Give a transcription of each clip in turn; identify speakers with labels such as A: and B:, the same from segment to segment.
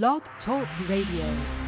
A: Blog Talk Radio.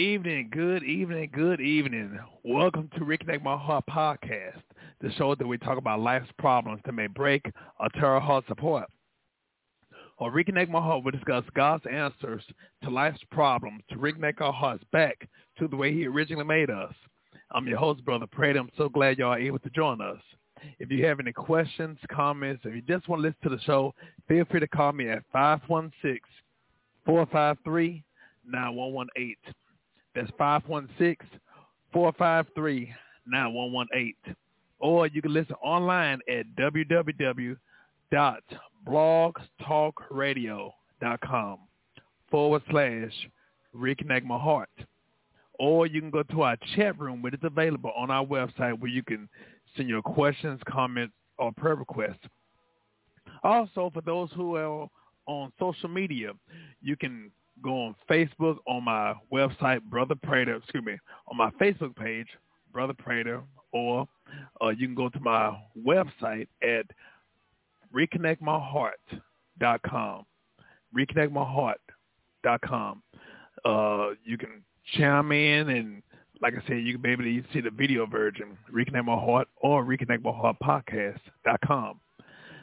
B: Evening, good evening, good evening. Welcome to Reconnect My Heart podcast, the show that we talk about life's problems that may break or tear our hearts apart. On Reconnect My Heart, we discuss God's answers to life's problems to reconnect our hearts back to the way he originally made us. I'm your host, Brother Prater. I'm so glad y'all are able to join us. If you have any questions, comments, if you just want to listen to the show, feel free to call me at 516 453 9118. That's 516-453-9118. Or you can listen online at www.blogtalkradio.com forward slash reconnect my heart. Or you can go to our chat room, which is available on our website where you can send your questions, comments, or prayer requests. Also, for those who are on social media, you can go on Facebook on my website, Brother Prater, excuse me, on my Facebook page, Brother Prater, or uh, you can go to my website at reconnectmyheart.com. Reconnectmyheart.com. Uh, you can chime in and like I said, you can be able to see the video version, Reconnect My Heart or reconnectmyheartpodcast.com.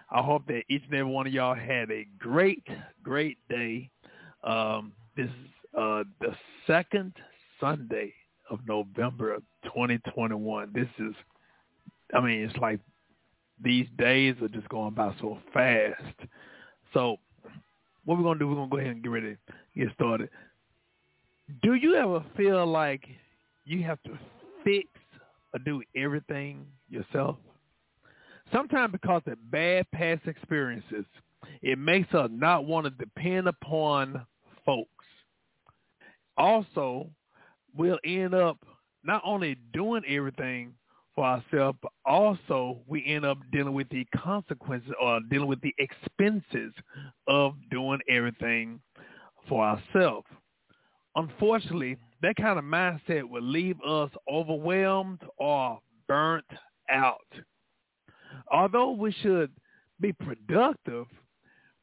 B: I hope that each and every one of y'all had a great, great day. Um, this is uh, the second Sunday of November of 2021. This is, I mean, it's like these days are just going by so fast. So what we're going to do, we're going to go ahead and get ready get started. Do you ever feel like you have to fix or do everything yourself? Sometimes because of bad past experiences, it makes us not want to depend upon folks. Also, we'll end up not only doing everything for ourselves, but also we end up dealing with the consequences or dealing with the expenses of doing everything for ourselves. Unfortunately, that kind of mindset will leave us overwhelmed or burnt out. Although we should be productive,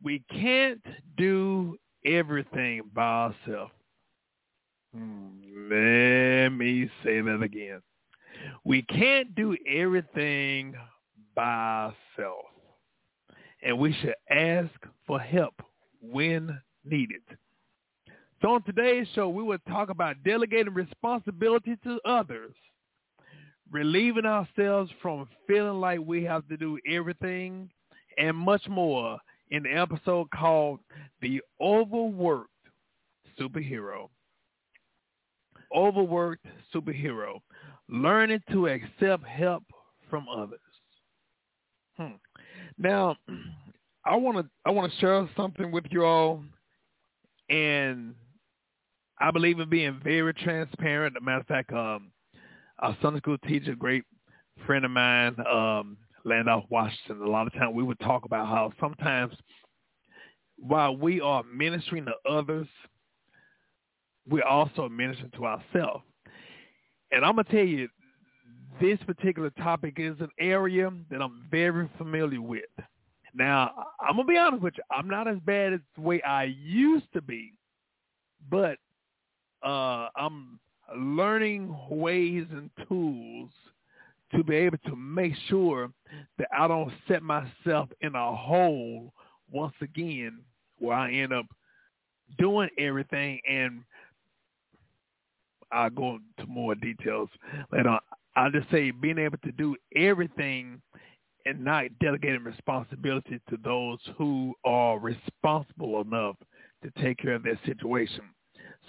B: we can't do everything by ourselves. Hmm, let me say that again. We can't do everything by ourselves. And we should ask for help when needed. So on today's show, we will talk about delegating responsibility to others, relieving ourselves from feeling like we have to do everything, and much more in the episode called The Overworked Superhero. Overworked Superhero. Learning to accept help from others. Hmm. Now, I want to I want to share something with you all, and I believe in being very transparent. As a matter of fact, um, our Sunday school teacher, great friend of mine, um, Landolph Washington, a lot of times we would talk about how sometimes while we are ministering to others, we're also ministering to ourselves. And I'm going to tell you, this particular topic is an area that I'm very familiar with. Now, I'm going to be honest with you. I'm not as bad as the way I used to be, but uh, I'm learning ways and tools to be able to make sure that I don't set myself in a hole once again where I end up doing everything and I'll go into more details later on. I'll just say being able to do everything and not delegating responsibility to those who are responsible enough to take care of their situation.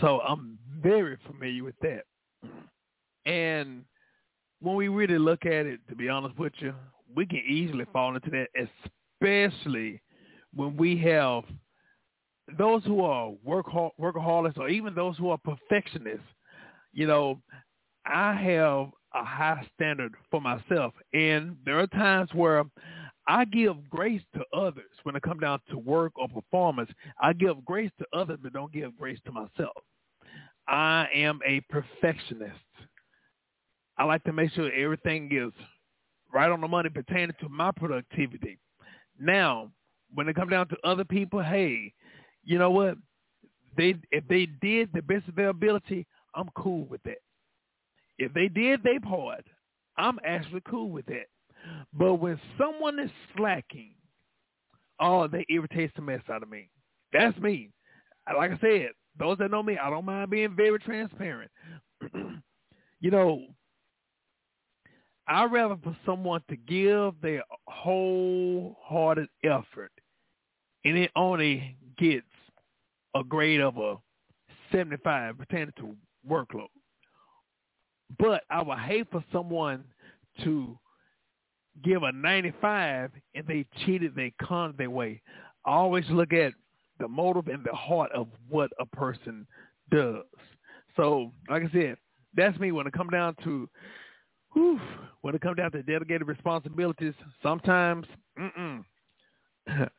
B: So I'm very familiar with that. And when we really look at it, to be honest with you, we can easily fall into that, especially when we have those who are work workaholics or even those who are perfectionists. You know, I have a high standard for myself, and there are times where I give grace to others when it comes down to work or performance. I give grace to others, but don't give grace to myself. I am a perfectionist. I like to make sure everything is right on the money pertaining to my productivity. Now, when it comes down to other people, hey, you know what? They if they did the best of their ability, I'm cool with that. If they did their part, I'm actually cool with that. But when someone is slacking, oh, they irritate the mess out of me. That's me. Like I said, those that know me, I don't mind being very transparent. you know, I'd rather for someone to give their wholehearted effort and it only gets a grade of a 75 pertaining to workload. But I would hate for someone to give a 95 and they cheated, they conned their way. I always look at the motive and the heart of what a person does. So, like I said, that's me when it comes down to whew, when it comes down to delegated responsibilities, sometimes mm-mm.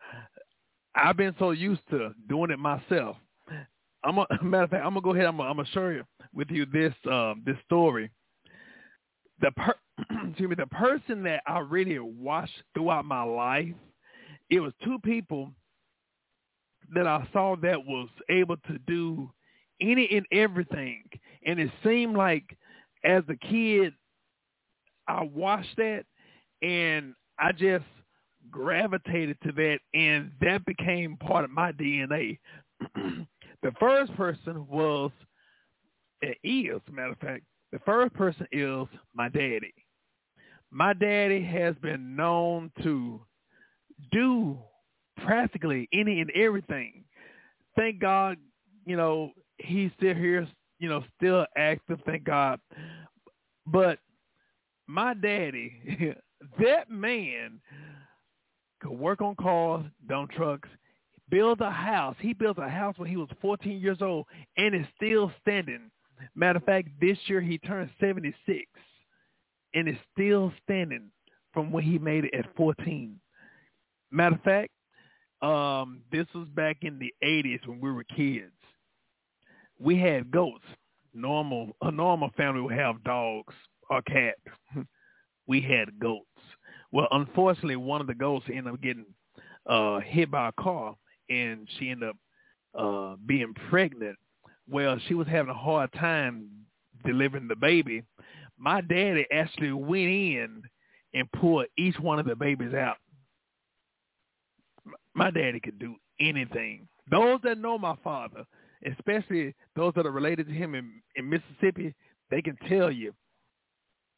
B: I've been so used to doing it myself. I'm a matter of fact, I'm gonna go ahead. I'm gonna, I'm gonna share you with you this um, this story. The per, excuse me, the person that I really watched throughout my life, it was two people that I saw that was able to do any and everything, and it seemed like as a kid I watched that and I just gravitated to that and that became part of my DNA. the first person was, it is, matter of fact, the first person is my daddy. My daddy has been known to do practically any and everything. Thank God, you know, he's still here, you know, still active, thank God. But my daddy, that man could work on cars, dump trucks, build a house. He built a house when he was 14 years old and is still standing. Matter of fact, this year he turned 76 and is still standing from when he made it at 14. Matter of fact, um, this was back in the 80s when we were kids. We had goats. Normal, a normal family would have dogs or cat. we had goats. Well, unfortunately, one of the goats ended up getting uh, hit by a car, and she ended up uh, being pregnant. Well, she was having a hard time delivering the baby. My daddy actually went in and pulled each one of the babies out. My daddy could do anything. Those that know my father, especially those that are related to him in, in Mississippi, they can tell you.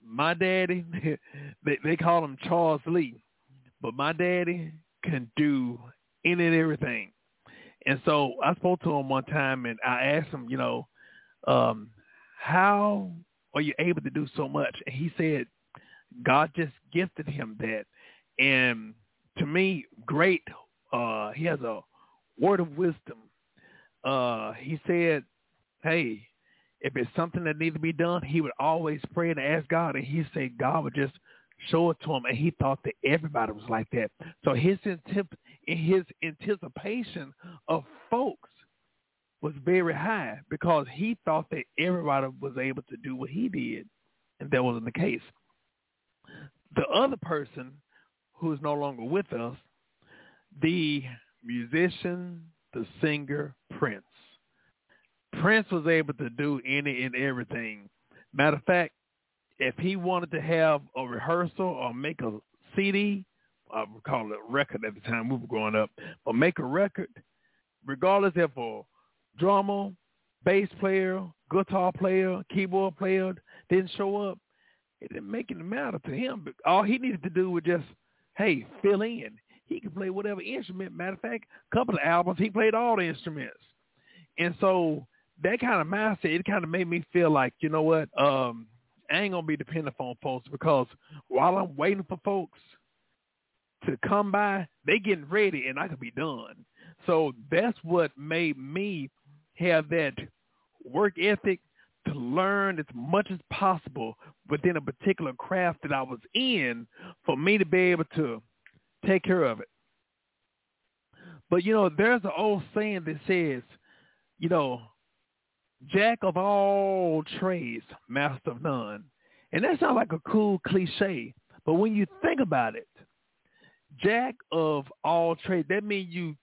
B: My daddy, they, they call him Charles Lee, but my daddy can do any and everything. And so I spoke to him one time and I asked him, you know, um, how are you able to do so much? And he said, God just gifted him that. And to me, great, uh, he has a word of wisdom. Uh, he said, hey, if it's something that needs to be done, he would always pray and ask God. And he said God would just show it to him. And he thought that everybody was like that. So his, his anticipation of folks was very high because he thought that everybody was able to do what he did. And that wasn't the case. The other person who is no longer with us, the musician, the singer, Prince. Prince was able to do any and everything. Matter of fact, if he wanted to have a rehearsal or make a CD, I would call it a record at the time we were growing up, but make a record, regardless if a drummer, bass player, guitar player, keyboard player didn't show up, it didn't make any matter to him. All he needed to do was just, hey, fill in. He could play whatever instrument. Matter of fact, a couple of albums, he played all the instruments. And so that kind of mindset, it kind of made me feel like, you know what, um, I ain't gonna be dependent on folks because while I'm waiting for folks to come by, they getting ready and I could be done. So that's what made me have that work ethic to learn as much as possible within a particular craft that I was in for me to be able to take care of it. But you know, there's an old saying that says, you know, jack of all trades, master of none. And that sounds like a cool cliche. But when you think about it, jack of all trades, that means you,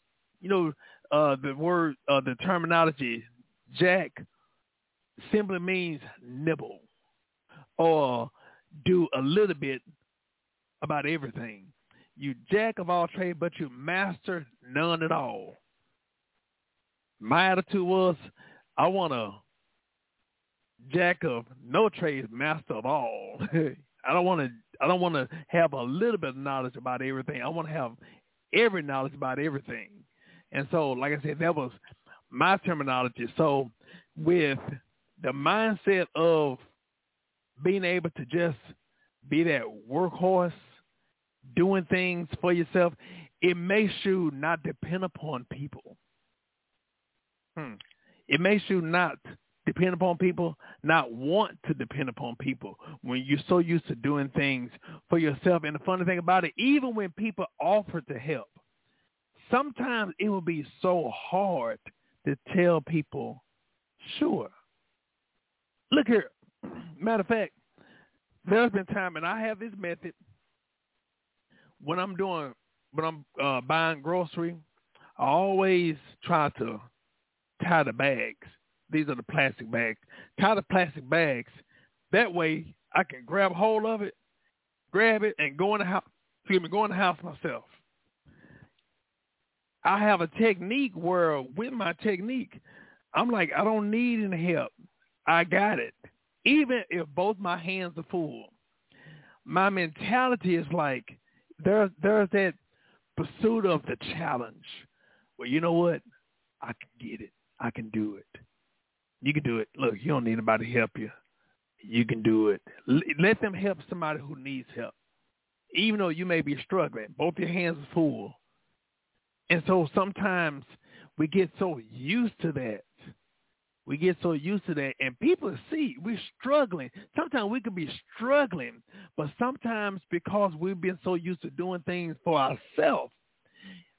B: you know, uh, the word, uh, the terminology, jack simply means nibble or do a little bit about everything. You jack of all trades, but you master none at all. My attitude was, I want to jack of no trades, master of all. I don't want to. I don't want to have a little bit of knowledge about everything. I want to have every knowledge about everything. And so, like I said, that was my terminology. So, with the mindset of being able to just be that workhorse, doing things for yourself, it makes you not depend upon people. Hmm. It makes you not depend upon people, not want to depend upon people when you're so used to doing things for yourself. And the funny thing about it, even when people offer to help, sometimes it will be so hard to tell people, sure. Look here. Matter of fact, there's been time, and I have this method when I'm doing, when I'm uh, buying grocery, I always try to tie the bags. These are the plastic bags. Tie the plastic bags. That way I can grab hold of it, grab it, and go in the house. Excuse me, go in the house myself. I have a technique where with my technique, I'm like, I don't need any help. I got it. Even if both my hands are full. My mentality is like there's there's that pursuit of the challenge. Well, you know what? I can get it. I can do it. You can do it. Look, you don't need anybody to help you. You can do it. Let them help somebody who needs help. Even though you may be struggling, both your hands are full. And so sometimes we get so used to that. We get so used to that and people see we're struggling. Sometimes we could be struggling, but sometimes because we've been so used to doing things for ourselves,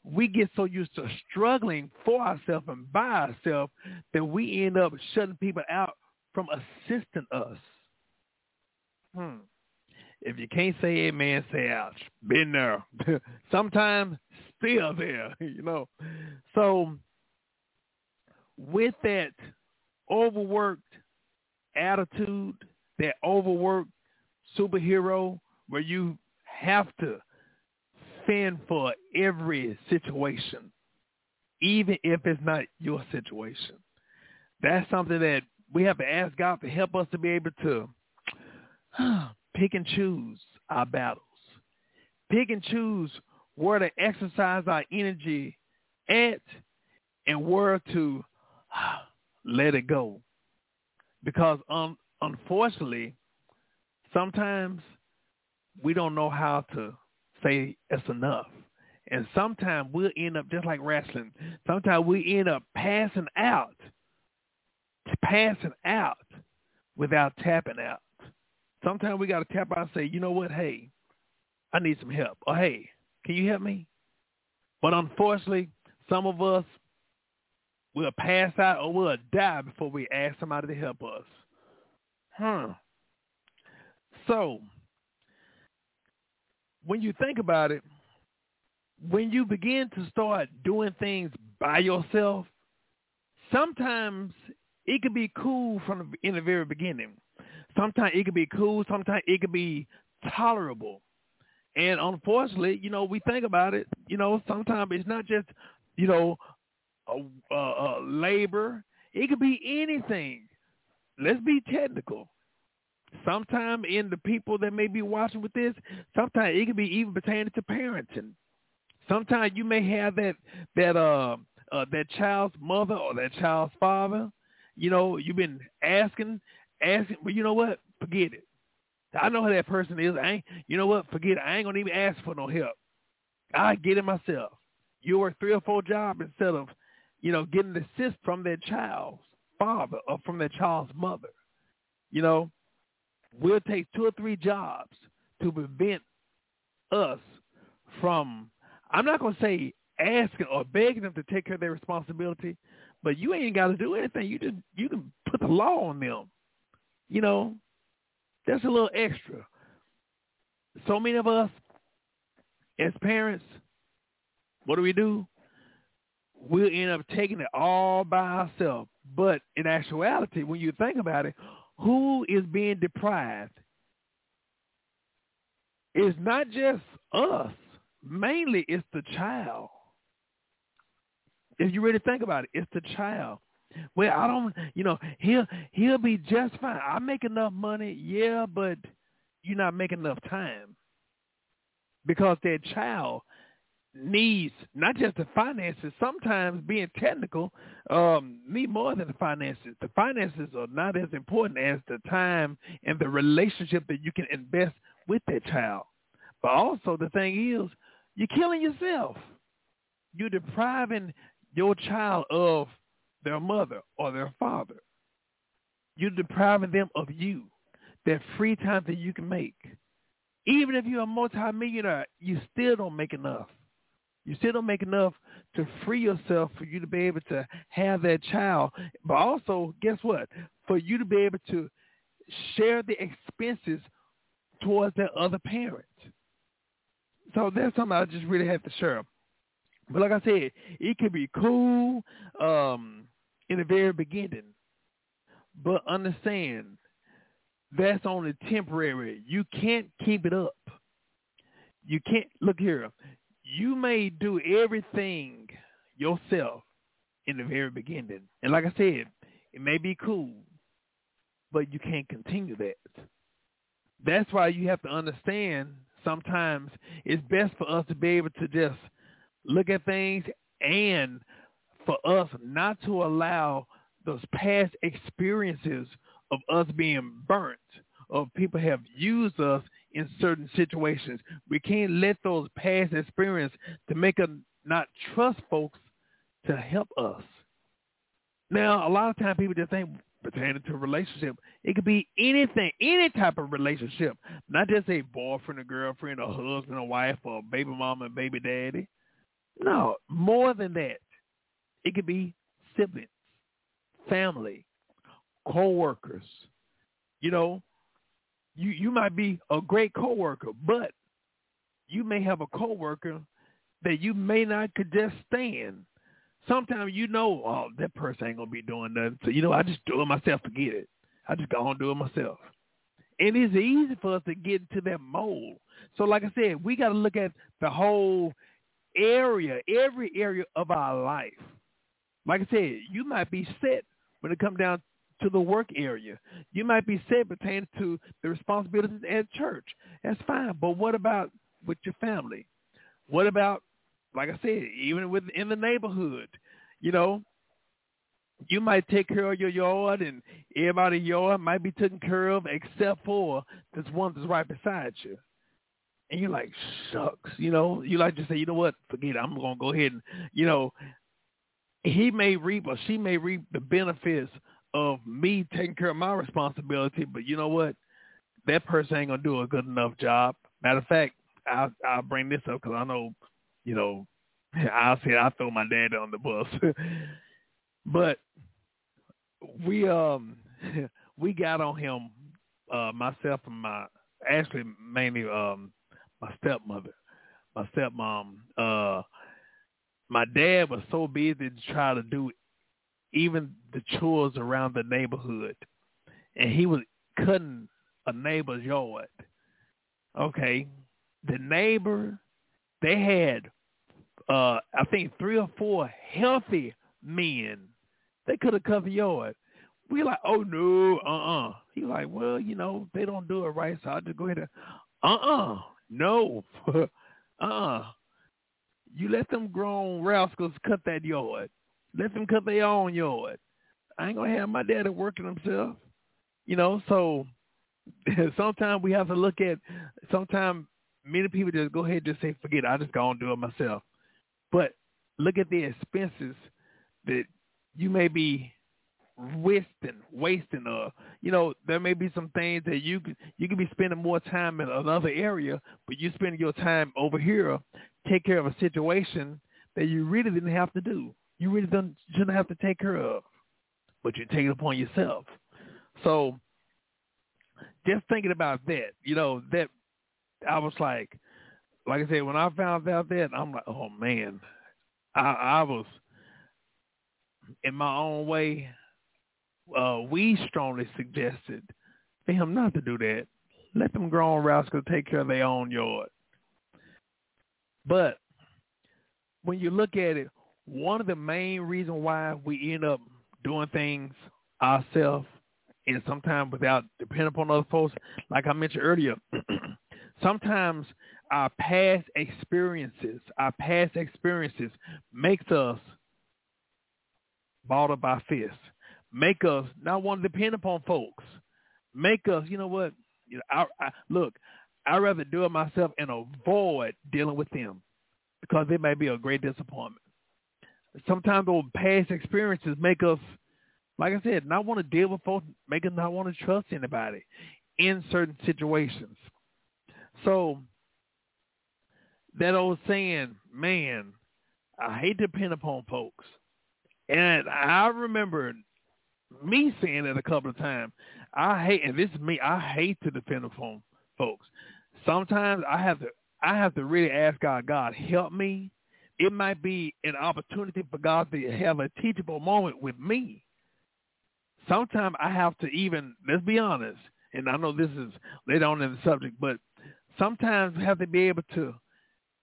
B: we get so used to struggling for ourselves and by ourselves that we end up shutting people out from assisting us. Hmm. If you can't say amen, say ouch. Been there. Sometimes still there, you know. So with that overworked attitude, that overworked superhero where you have to fend for every situation, even if it's not your situation. That's something that we have to ask God to help us to be able to pick and choose our battles. Pick and choose where to exercise our energy at and where to let it go. Because um, unfortunately, sometimes we don't know how to say it's enough. And sometimes we'll end up just like wrestling. Sometimes we end up passing out, passing out without tapping out. Sometimes we got to tap out and say, you know what? Hey, I need some help. Or hey, can you help me? But unfortunately, some of us will pass out or we'll die before we ask somebody to help us. Huh. So, when you think about it, when you begin to start doing things by yourself, sometimes it could be cool from in the very beginning. Sometimes it could be cool. Sometimes it could be tolerable. And unfortunately, you know, we think about it. You know, sometimes it's not just, you know, a, a, a labor. It could be anything. Let's be technical. Sometimes in the people that may be watching with this, sometimes it could be even pertaining to parenting. Sometimes you may have that that uh, uh that child's mother or that child's father. You know, you've been asking, asking, but you know what? Forget it. I know who that person is. I ain't, you know what? Forget it. I ain't gonna even ask for no help. I get it myself. You work three or four jobs instead of, you know, getting assist from that child's father or from that child's mother. You know, we'll take two or three jobs to prevent us from, I'm not going to say asking or begging them to take care of their responsibility, but you ain't got to do anything. You just, you can put the law on them. You know, that's a little extra. So many of us as parents, what do we do? We'll end up taking it all by ourselves. But in actuality, when you think about it, who is being deprived is not just us. Mainly it's the child. If you really think about it, it's the child. Well, I don't, you know, he'll he'll be just fine. I make enough money, yeah, but you're not making enough time because that child needs not just the finances. Sometimes being technical, um, need more than the finances. The finances are not as important as the time and the relationship that you can invest with that child. But also the thing is, you're killing yourself. You're depriving your child of their mother or their father. You're depriving them of you, that free time that you can make. Even if you're a multimillionaire, you still don't make enough. You still don't make enough to free yourself for you to be able to have that child. But also, guess what? For you to be able to share the expenses towards that other parent. So that's something I just really have to share. But like I said, it can be cool um, in the very beginning, but understand that's only temporary. You can't keep it up. You can't look here you may do everything yourself in the very beginning. And like I said, it may be cool, but you can't continue that. That's why you have to understand sometimes it's best for us to be able to just look at things and for us not to allow those past experiences of us being burnt, of people have used us in certain situations. We can't let those past experiences to make us not trust folks to help us. Now, a lot of times people just think pertaining to relationship, it could be anything, any type of relationship, not just a boyfriend, a girlfriend, a husband, a wife, or a baby mama and baby daddy. No, more than that. It could be siblings, family, co-workers, you know, you you might be a great coworker, but you may have a coworker that you may not could just stand. Sometimes you know, oh, that person ain't gonna be doing nothing. So you know, I just do it myself. Forget it. I just go on do it myself. And it's easy for us to get into that mold. So like I said, we got to look at the whole area, every area of our life. Like I said, you might be set when it comes down to the work area. You might be set pertaining to the responsibilities at church. That's fine. But what about with your family? What about, like I said, even within the neighborhood? You know, you might take care of your yard and everybody yard might be taken care of except for this one that's right beside you. And you're like, shucks, you know, you like to say, you know what, forget it, I'm going to go ahead and, you know, he may reap or she may reap the benefits of me taking care of my responsibility, but you know what? That person ain't to do a good enough job. Matter of fact, I'll, I'll bring this up because I know, you know, I'll say I throw my dad on the bus. but we um we got on him, uh myself and my actually mainly um my stepmother, my stepmom. Uh my dad was so busy to try to do even the chores around the neighborhood. And he was cutting a neighbor's yard. Okay. The neighbor they had uh I think three or four healthy men. They could have cut the yard. We like, oh no, uh uh He like, well, you know, they don't do it right, so I'll just go ahead and uh uh no. uh uh You let them grown rascals cut that yard. Let them cut their own yard. I ain't gonna have my daddy working himself. You know, so sometimes we have to look at sometimes many people just go ahead and just say, forget it, I just gonna do it myself. But look at the expenses that you may be wasting, wasting. Uh, you know, there may be some things that you could you could be spending more time in another area, but you spend your time over here take care of a situation that you really didn't have to do. You really don't shouldn't have to take care of, but you take it upon yourself. So, just thinking about that, you know, that I was like, like I said, when I found out that, I'm like, oh man, I, I was in my own way, uh, we strongly suggested for him not to do that. Let them grown rascals take care of their own yard. But when you look at it, one of the main reasons why we end up doing things ourselves and sometimes without depending upon other folks, like I mentioned earlier, sometimes our past experiences, our past experiences makes us balled up by fists. Make us not want to depend upon folks. Make us, you know what? You know, I, I, look, I'd rather do it myself and avoid dealing with them because it may be a great disappointment. Sometimes those past experiences make us, like I said, not want to deal with folks, make us not want to trust anybody in certain situations. So that old saying, man, I hate to depend upon folks. And I remember me saying it a couple of times. I hate, and this is me. I hate to depend upon folks. Sometimes I have to, I have to really ask God, God, help me. It might be an opportunity for God to have a teachable moment with me. Sometimes I have to even, let's be honest, and I know this is later on in the subject, but sometimes have to be able to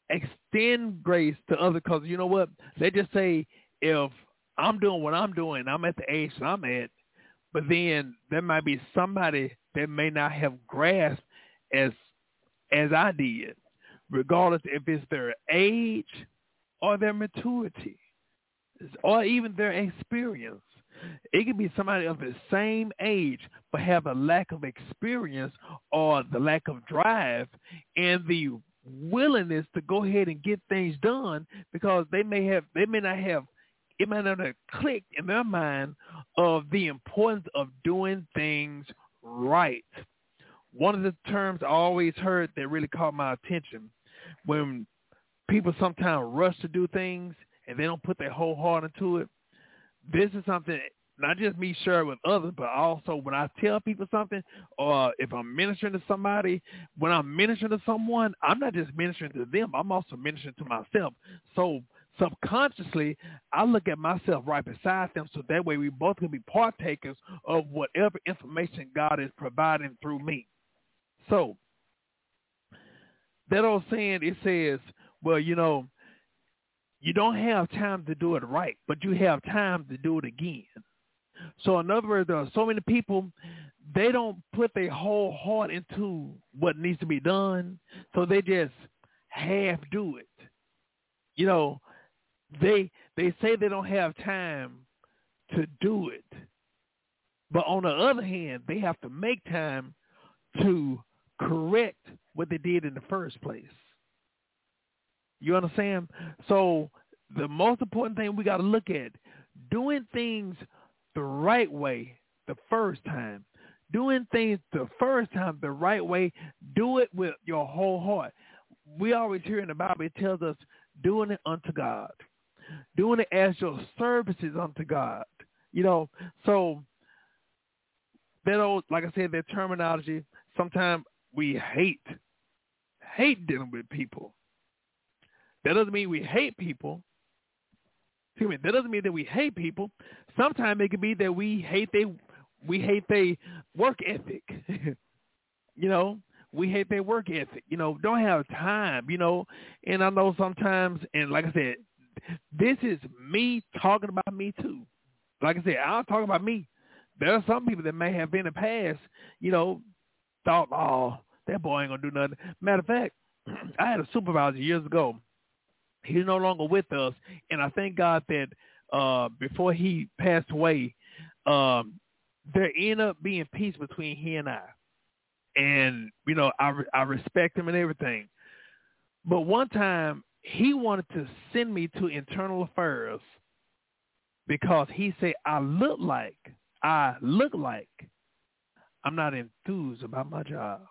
B: extend grace to others because you know what? They just say if I'm doing what I'm doing. I'm at the age that I'm at. But then there might be somebody that may not have grasped as as I did, regardless if it's their age or their maturity or even their experience. It could be somebody of the same age but have a lack of experience or the lack of drive and the willingness to go ahead and get things done because they may have they may not have it might not have clicked in their mind of the importance of doing things right. One of the terms I always heard that really caught my attention when people sometimes rush to do things and they don't put their whole heart into it. This is something not just me share with others, but also when I tell people something, or if I'm ministering to somebody, when I'm ministering to someone, I'm not just ministering to them. I'm also ministering to myself. So subconsciously, I look at myself right beside them, so that way we both can be partakers of whatever information God is providing through me. So that old saying, it says, well, you know, you don't have time to do it right, but you have time to do it again. So in other words, there are so many people, they don't put their whole heart into what needs to be done, so they just half do it. You know, they they say they don't have time to do it. But on the other hand, they have to make time to correct what they did in the first place. You understand? So the most important thing we got to look at, doing things the right way the first time. Doing things the first time the right way, do it with your whole heart. We always hear in the Bible, it tells us doing it unto God. Doing it as your services unto God. You know, so that old, like I said, that terminology, sometimes we hate, hate dealing with people. That doesn't mean we hate people. Excuse me. That doesn't mean that we hate people. Sometimes it could be that we hate they we hate their work ethic. you know, we hate their work ethic. You know, don't have time. You know, and I know sometimes, and like I said, this is me talking about me too. Like I said, I'll talk about me. There are some people that may have been in the past, you know, thought, oh, that boy ain't gonna do nothing. Matter of fact, I had a supervisor years ago He's no longer with us, and I thank God that uh, before he passed away, um, there ended up being peace between he and I. And you know, I I respect him and everything. But one time he wanted to send me to internal affairs because he said I look like I look like I'm not enthused about my job.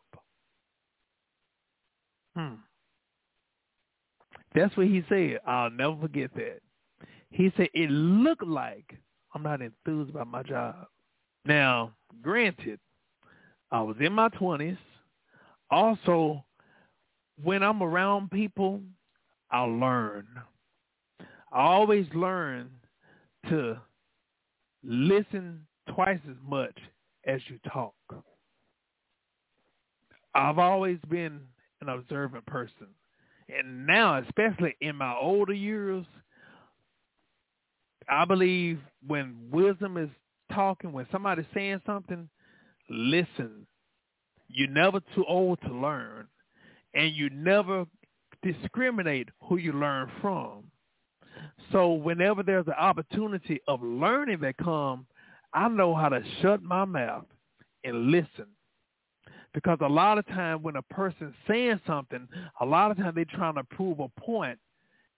B: Hmm. That's what he said. I'll never forget that. He said, it looked like I'm not enthused about my job. Now, granted, I was in my 20s. Also, when I'm around people, I learn. I always learn to listen twice as much as you talk. I've always been an observant person. And now, especially in my older years, I believe when wisdom is talking, when somebody's saying something, listen. You're never too old to learn, and you never discriminate who you learn from. So whenever there's an opportunity of learning that comes, I know how to shut my mouth and listen because a lot of time when a person's saying something, a lot of time they're trying to prove a point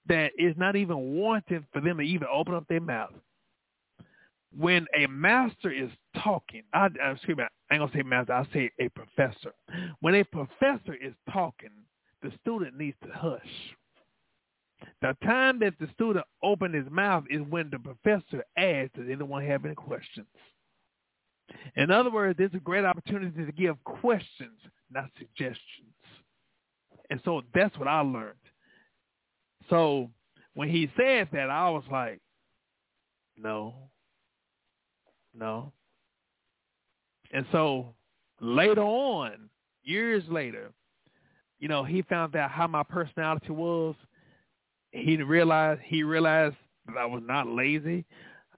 B: that is not even warranted for them to even open up their mouth. When a master is talking, I, excuse me, I ain't gonna say master, I say a professor. When a professor is talking, the student needs to hush. The time that the student open his mouth is when the professor asks, does anyone have any questions? In other words, there's a great opportunity to give questions, not suggestions. And so that's what I learned. So when he said that, I was like, no, no. And so later on, years later, you know, he found out how my personality was. He realized he realized that I was not lazy.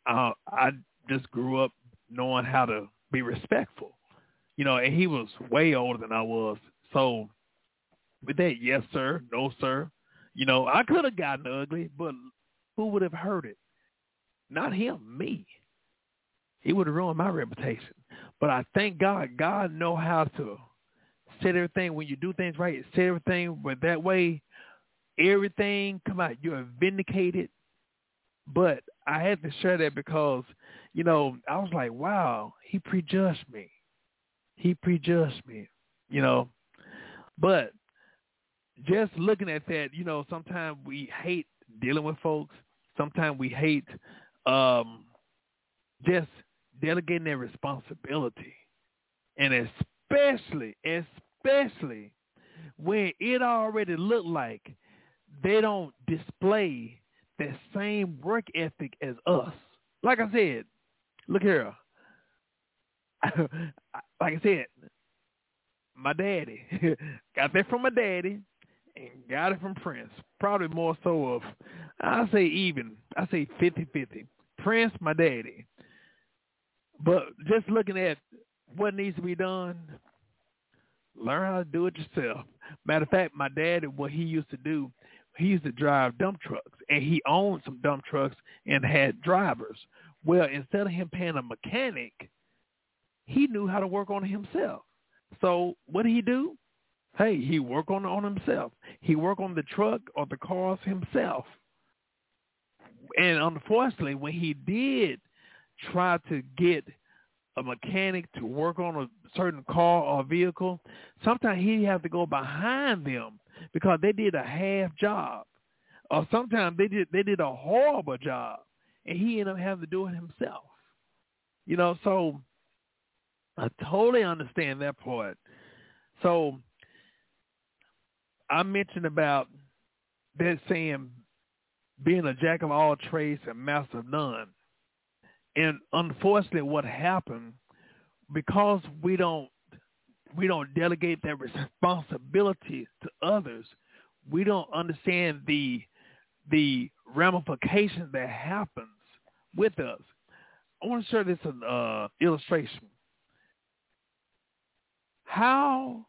B: Uh, I just grew up knowing how to be respectful. You know, and he was way older than I was. So with that, yes, sir, no, sir. You know, I could have gotten ugly, but who would have heard it? Not him, me. He would have ruined my reputation. But I thank God, God know how to set everything when you do things right, set everything but that way everything come out. You're vindicated. But I had to share that because you know, I was like, wow, he prejudged me. He prejudged me, you know. But just looking at that, you know, sometimes we hate dealing with folks. Sometimes we hate um just delegating their responsibility. And especially, especially when it already looked like they don't display that same work ethic as us. Like I said, look here. like I said, my daddy got that from my daddy and got it from Prince. Probably more so of, I say even, I say 50-50. Prince, my daddy. But just looking at what needs to be done, learn how to do it yourself. Matter of fact, my daddy, what he used to do, he used to drive dump trucks, and he owned some dump trucks and had drivers. Well, instead of him paying a mechanic, he knew how to work on himself. So what did he do? Hey, he worked on on himself. He worked on the truck or the cars himself. And unfortunately, when he did try to get a mechanic to work on a certain car or vehicle, sometimes he'd have to go behind them because they did a half job. Or sometimes they did they did a horrible job and he ended up having to do it himself. You know, so I totally understand that part. So I mentioned about that saying being a jack of all trades and master of none. And unfortunately what happened because we don't we don't delegate that responsibility to others, we don't understand the the ramifications that happens with us. I want to share this uh, illustration. How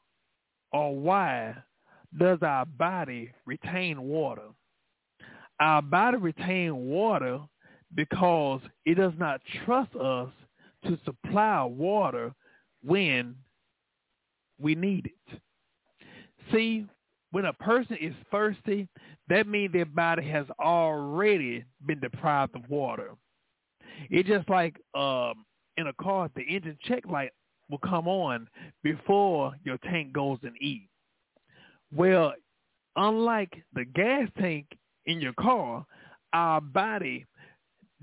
B: or why does our body retain water? Our body retain water because it does not trust us to supply water when we need it. See, when a person is thirsty, that means their body has already been deprived of water. It's just like um, in a car, the engine check light will come on before your tank goes in E. Well, unlike the gas tank in your car, our body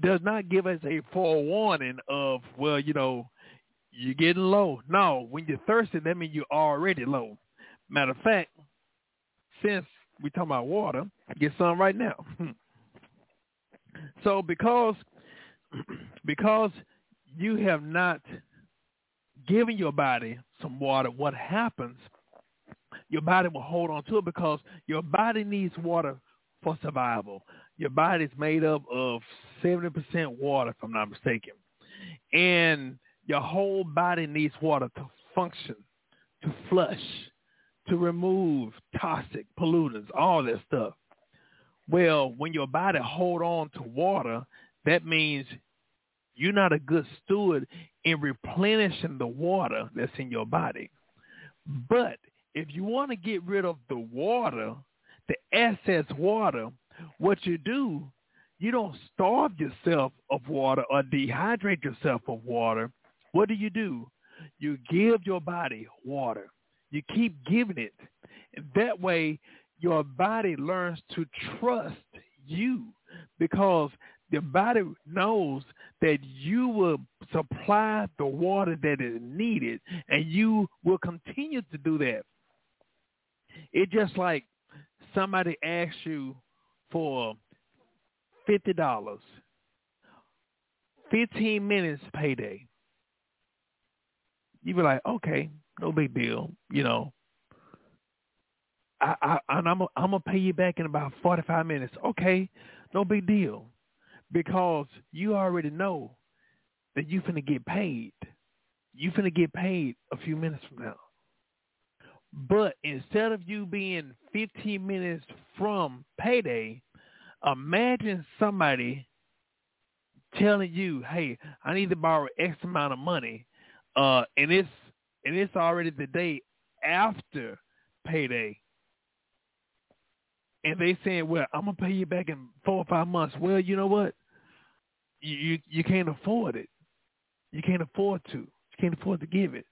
B: does not give us a forewarning of, well, you know, you're getting low. No, when you're thirsty, that means you're already low. Matter of fact, since we're talking about water, get some right now. so because because you have not given your body some water, what happens? Your body will hold on to it because your body needs water for survival. Your body is made up of 70% water, if I'm not mistaken. And your whole body needs water to function, to flush, to remove toxic pollutants, all that stuff. Well, when your body hold on to water, that means you're not a good steward in replenishing the water that's in your body. But if you want to get rid of the water, the excess water, what you do, you don't starve yourself of water or dehydrate yourself of water. What do you do? You give your body water. You keep giving it. That way, your body learns to trust you because the body knows that you will supply the water that is needed and you will continue to do that. It's just like somebody asks you for $50, 15 minutes payday. You be like, okay, no big deal, you know. I, I and I'm a, I'm gonna pay you back in about 45 minutes. Okay, no big deal because you already know that you finna get paid. You finna get paid a few minutes from now. But instead of you being 15 minutes from payday, imagine somebody telling you, "Hey, I need to borrow X amount of money," uh, and it's and it's already the day after payday, and they saying, "Well, I'm gonna pay you back in four or five months." Well, you know what? you, you you can't afford it. You can't afford to. You can't afford to give it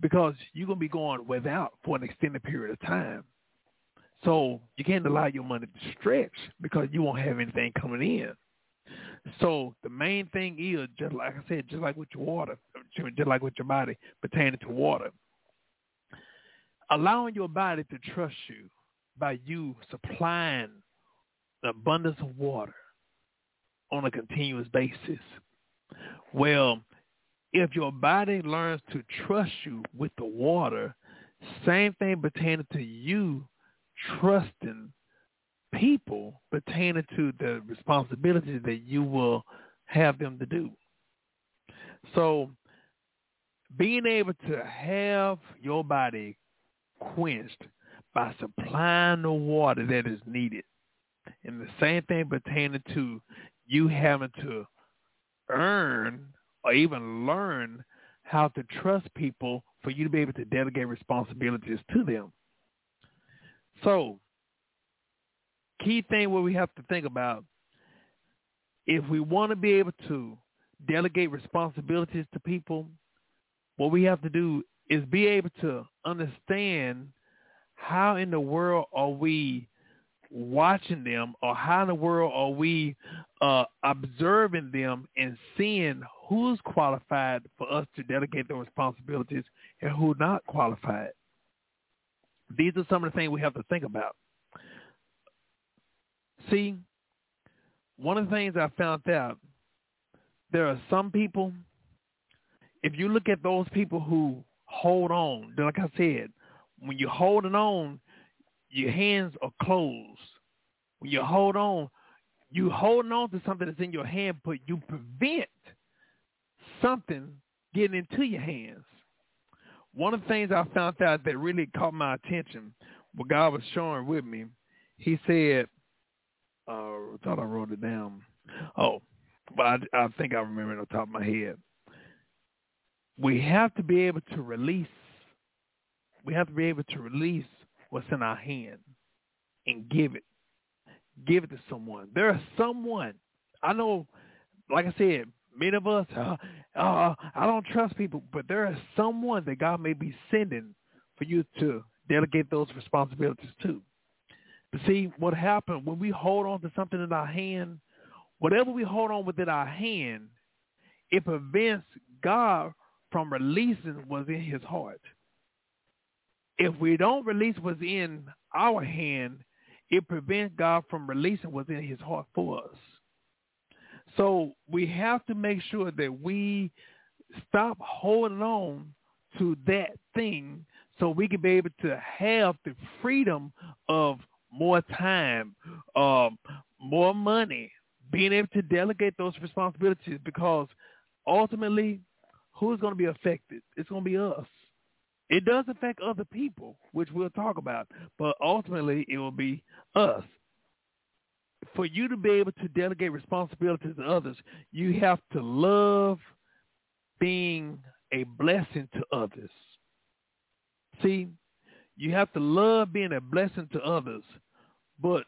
B: because you're gonna be going without for an extended period of time. So you can't allow your money to stretch because you won't have anything coming in. So the main thing is just like I said, just like with your water, just like with your body pertaining to water, allowing your body to trust you by you supplying the abundance of water on a continuous basis. Well, if your body learns to trust you with the water, same thing pertaining to you trusting people pertaining to the responsibilities that you will have them to do. So being able to have your body quenched by supplying the water that is needed. And the same thing pertaining to you having to earn or even learn how to trust people for you to be able to delegate responsibilities to them. So, key thing what we have to think about, if we want to be able to delegate responsibilities to people, what we have to do is be able to understand how in the world are we watching them or how in the world are we uh, observing them and seeing who's qualified for us to delegate those responsibilities and who not qualified. These are some of the things we have to think about. See, one of the things I found out, there are some people, if you look at those people who hold on, like I said, when you're holding on, your hands are closed. When you hold on, you're holding on to something that's in your hand, but you prevent something getting into your hands. One of the things I found out that really caught my attention, what God was showing with me, he said, uh, thought I wrote it down. Oh, but I, I think I remember it on top of my head. We have to be able to release. We have to be able to release what's in our hand and give it. Give it to someone. There is someone. I know, like I said, many of us, uh, uh, I don't trust people, but there is someone that God may be sending for you to delegate those responsibilities to. See, what happened when we hold on to something in our hand, whatever we hold on within our hand, it prevents God from releasing what's in his heart. If we don't release what's in our hand, it prevents God from releasing what's in his heart for us. So we have to make sure that we stop holding on to that thing so we can be able to have the freedom of more time, um, more money, being able to delegate those responsibilities because ultimately, who's going to be affected? It's going to be us. It does affect other people, which we'll talk about, but ultimately it will be us for you to be able to delegate responsibilities to others, you have to love being a blessing to others. See, you have to love being a blessing to others, but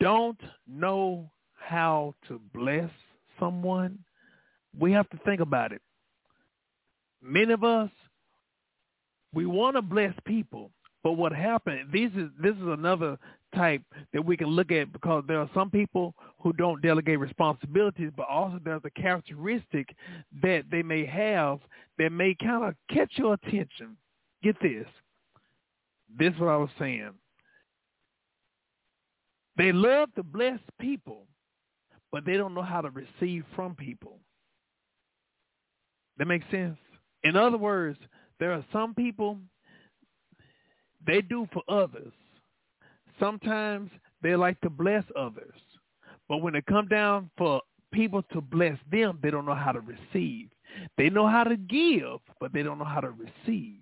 B: don't know how to bless someone. We have to think about it. Many of us, we want to bless people, but what happened? This is this is another type that we can look at because there are some people who don't delegate responsibilities, but also there's a characteristic that they may have that may kind of catch your attention. Get this. This is what I was saying. They love to bless people, but they don't know how to receive from people. That makes sense? In other words, there are some people they do for others. Sometimes they like to bless others. But when it come down for people to bless them, they don't know how to receive. They know how to give, but they don't know how to receive.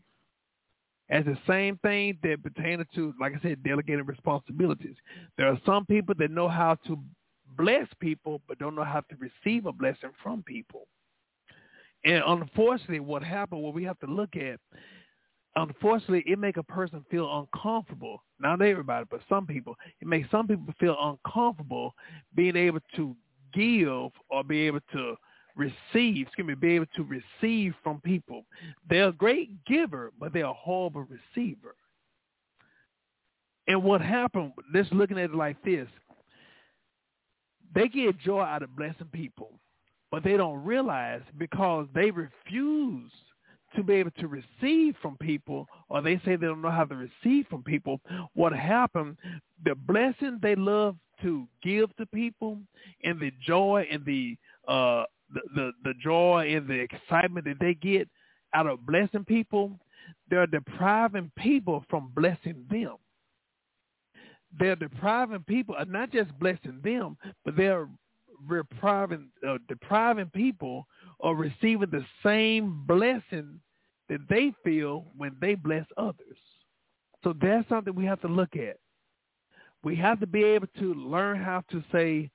B: As the same thing that pertains to, like I said, delegating responsibilities. There are some people that know how to bless people, but don't know how to receive a blessing from people. And unfortunately, what happened, what we have to look at unfortunately, it make a person feel uncomfortable. Not everybody, but some people. It makes some people feel uncomfortable being able to give or be able to receive, excuse me, be able to receive from people. They're a great giver, but they're a horrible receiver. And what happened, just looking at it like this, they get joy out of blessing people, but they don't realize because they refuse to be able to receive from people, or they say they don't know how to receive from people, what happened, the blessing they love to give to people and the joy and the uh the, the, joy and the excitement that they get out of blessing people, they're depriving people from blessing them. They're depriving people, uh, not just blessing them, but they're depriving, uh, depriving people of receiving the same blessing that they feel when they bless others. So that's something we have to look at. We have to be able to learn how to say,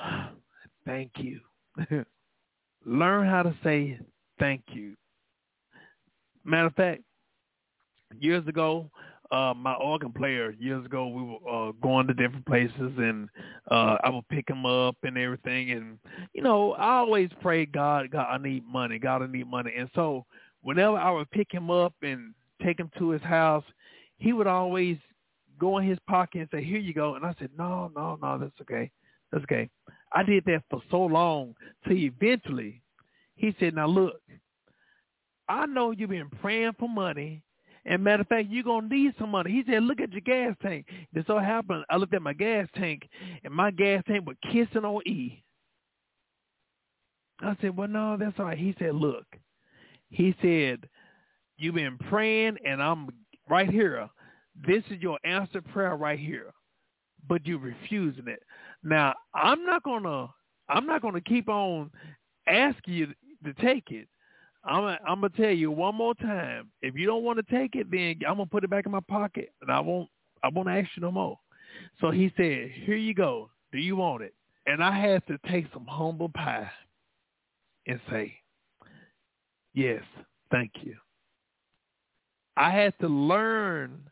B: thank you. learn how to say thank you. Matter of fact, years ago, uh, my organ player years ago, we were uh, going to different places, and uh, I would pick him up and everything. And you know, I always pray, God, God, I need money. God, I need money. And so, whenever I would pick him up and take him to his house, he would always go in his pocket and say, "Here you go." And I said, "No, no, no, that's okay, okay." I did that for so long till eventually he said, "Now look, I know you've been praying for money." And matter of fact, you're gonna need some money. He said, "Look at your gas tank." It so happened, I looked at my gas tank, and my gas tank was kissing on E. I said, "Well, no, that's all right." He said, "Look," he said, "You've been praying, and I'm right here. This is your answered prayer right here, but you're refusing it. Now, I'm not gonna, I'm not gonna keep on asking you to take it. I'm, I'm gonna tell you one more time. If you don't want to take it, then I'm gonna put it back in my pocket, and I won't, I won't ask you no more. So he said, "Here you go. Do you want it?" And I had to take some humble pie and say, "Yes, thank you." I had to learn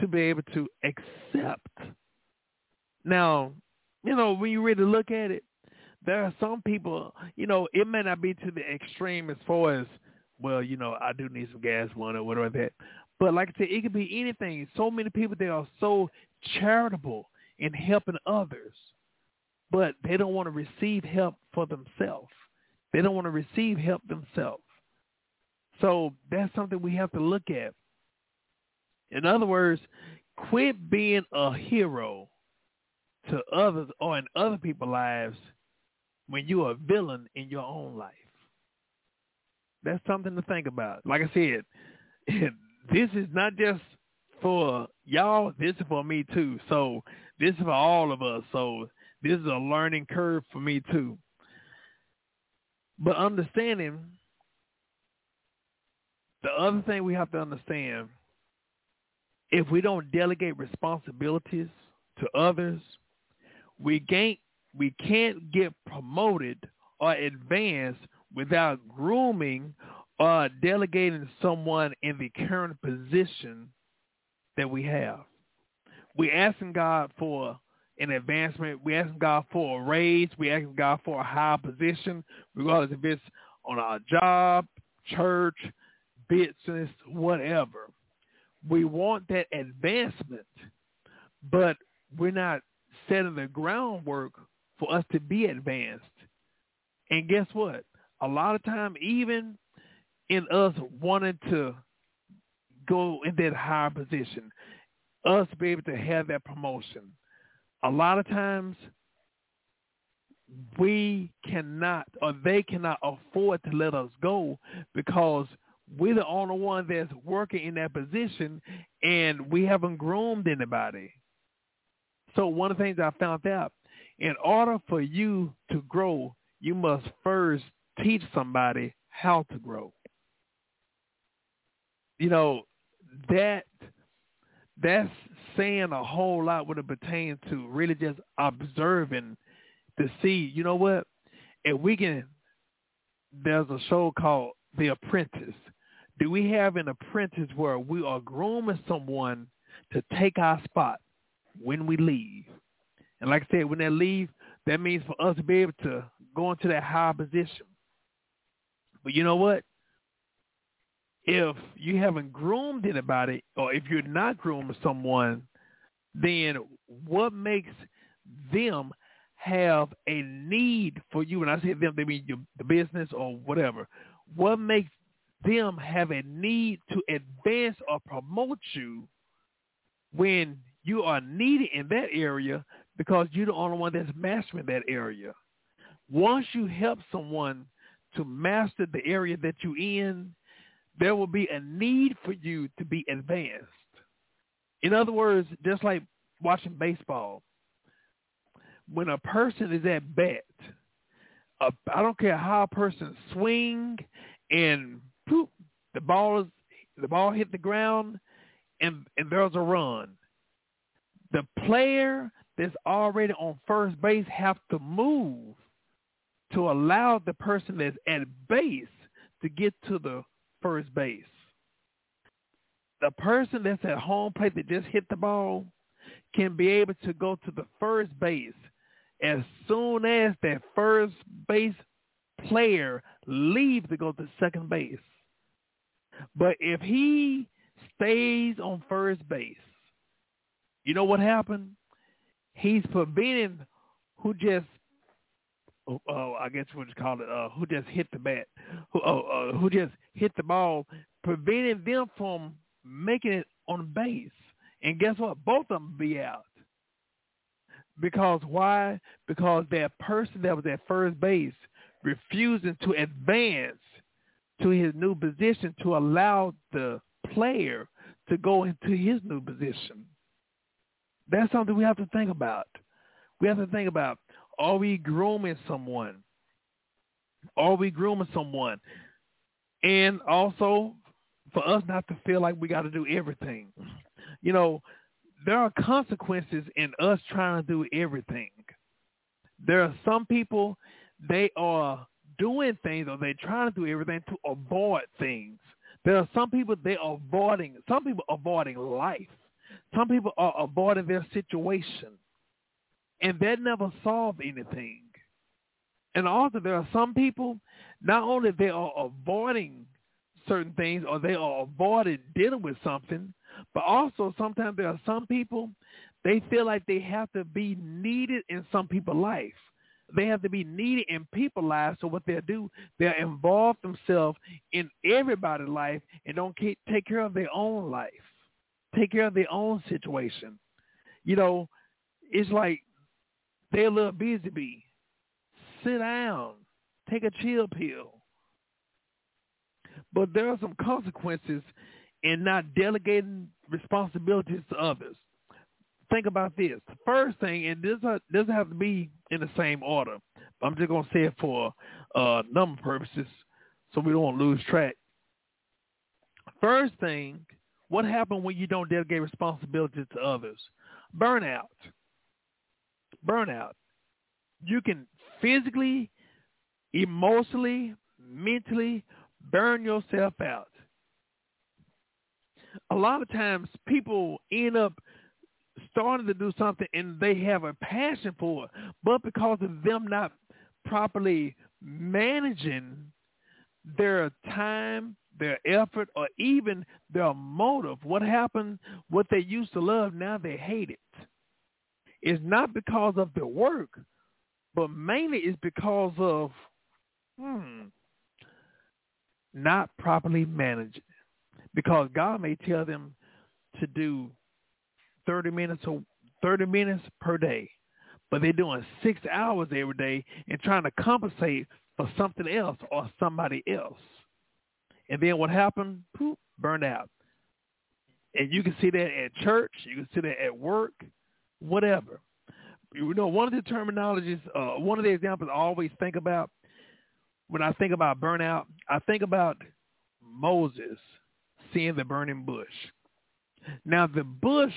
B: to be able to accept. Now, you know, when you really look at it, there are some people, you know, it may not be to the extreme as far as, well, you know, I do need some gas money or whatever that. But like I said, it could be anything. So many people they are so charitable in helping others, but they don't want to receive help for themselves. They don't want to receive help themselves. So that's something we have to look at. In other words, quit being a hero to others or in other people's lives when you're a villain in your own life. That's something to think about. Like I said, this is not just for y'all, this is for me too. So this is for all of us. So this is a learning curve for me too. But understanding, the other thing we have to understand, if we don't delegate responsibilities to others, we can't we can't get promoted or advance without grooming or delegating someone in the current position that we have. We're asking God for an advancement. We're asking God for a raise. We're asking God for a higher position, regardless if it's on our job, church, business, whatever. We want that advancement, but we're not setting the groundwork for us to be advanced. And guess what? A lot of time, even in us wanting to go in that higher position, us be able to have that promotion, a lot of times we cannot or they cannot afford to let us go because we're the only one that's working in that position and we haven't groomed anybody. So one of the things I found out, in order for you to grow, you must first teach somebody how to grow. You know, that that's saying a whole lot when it pertains to really just observing to see, you know what? If we can there's a show called The Apprentice. Do we have an apprentice where we are grooming someone to take our spot when we leave? And like I said, when they leave, that means for us to be able to go into that higher position. But you know what? If you haven't groomed anybody, or if you're not grooming someone, then what makes them have a need for you, and I say them, they mean your, the business or whatever. What makes them have a need to advance or promote you when you are needed in that area because you're the only one that's mastering that area. Once you help someone to master the area that you're in, there will be a need for you to be advanced. In other words, just like watching baseball, when a person is at bat, uh, I don't care how a person swing and poof, the ball is the ball hit the ground and and there's a run. The player that's already on first base have to move to allow the person that's at base to get to the first base. The person that's at home plate that just hit the ball can be able to go to the first base as soon as that first base player leaves to go to second base. But if he stays on first base, you know what happened? He's preventing who just, oh, oh I guess what you call it, uh, who just hit the bat, who, uh, uh, who just hit the ball, preventing them from making it on base. And guess what? Both of them be out. Because why? Because that person that was at first base refusing to advance to his new position to allow the player to go into his new position. That's something we have to think about. We have to think about, are we grooming someone? Are we grooming someone? And also for us not to feel like we got to do everything. You know, there are consequences in us trying to do everything. There are some people, they are doing things or they're trying to do everything to avoid things. There are some people they are avoiding, some people avoiding life. Some people are avoiding their situation. And that never solves anything. And also there are some people, not only they are avoiding certain things or they are avoiding dealing with something, but also sometimes there are some people, they feel like they have to be needed in some people's life. They have to be needed in people's lives. So what they'll do, they'll involve themselves in everybody's life and don't take care of their own life, take care of their own situation. You know, it's like they're a little busy bee. Sit down, take a chill pill. But there are some consequences in not delegating responsibilities to others. Think about this. The first thing, and this uh, doesn't have to be in the same order. I'm just going to say it for uh, number purposes so we don't lose track. First thing, what happens when you don't delegate responsibility to others? Burnout. Burnout. You can physically, emotionally, mentally burn yourself out a lot of times people end up starting to do something and they have a passion for it, but because of them not properly managing their time, their effort, or even their motive, what happened, what they used to love, now they hate it. It's not because of their work, but mainly it's because of hmm, not properly managing because God may tell them to do 30 minutes or 30 minutes per day, but they're doing six hours every day and trying to compensate for something else or somebody else. And then what happened? Poof, burned out. And you can see that at church. You can see that at work, whatever. You know, one of the terminologies, uh, one of the examples I always think about when I think about burnout, I think about Moses seeing the burning bush. Now the bush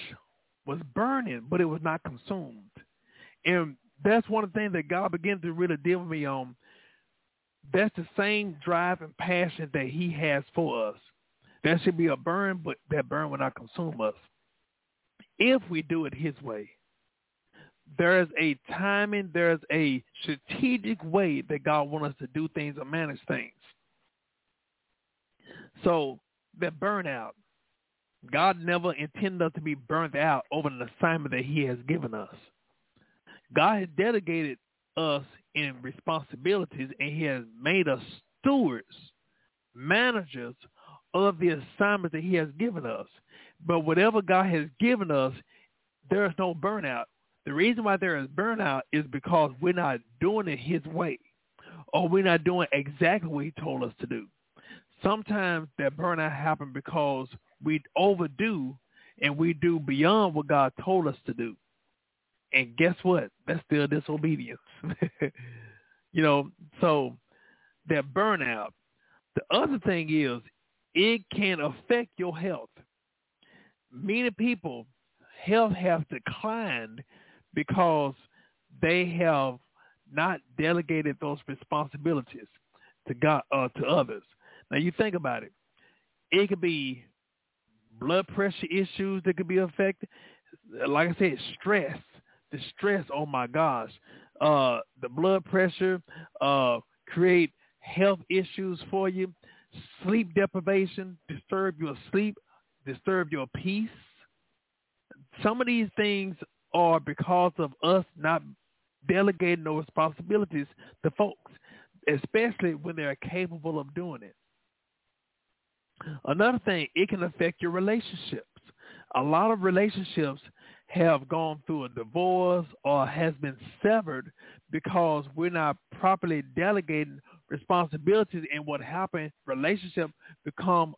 B: was burning, but it was not consumed. And that's one of the things that God began to really deal with me on. That's the same drive and passion that he has for us. That should be a burn, but that burn will not consume us. If we do it his way. There is a timing, there's a strategic way that God wants us to do things or manage things. So that burnout. God never intended us to be burnt out over an assignment that he has given us. God has delegated us in responsibilities and he has made us stewards, managers of the assignment that he has given us. But whatever God has given us, there is no burnout. The reason why there is burnout is because we're not doing it his way or we're not doing exactly what he told us to do. Sometimes that burnout happens because we overdo and we do beyond what God told us to do. And guess what? That's still disobedience. you know, so that burnout. The other thing is it can affect your health. Many people health have declined because they have not delegated those responsibilities to God uh, to others. Now you think about it. It could be blood pressure issues that could be affected. Like I said, stress. The stress, oh my gosh. Uh, the blood pressure, uh, create health issues for you. Sleep deprivation, disturb your sleep, disturb your peace. Some of these things are because of us not delegating those responsibilities to folks, especially when they're capable of doing it. Another thing, it can affect your relationships. A lot of relationships have gone through a divorce or has been severed because we're not properly delegating responsibilities and what happened, relationship become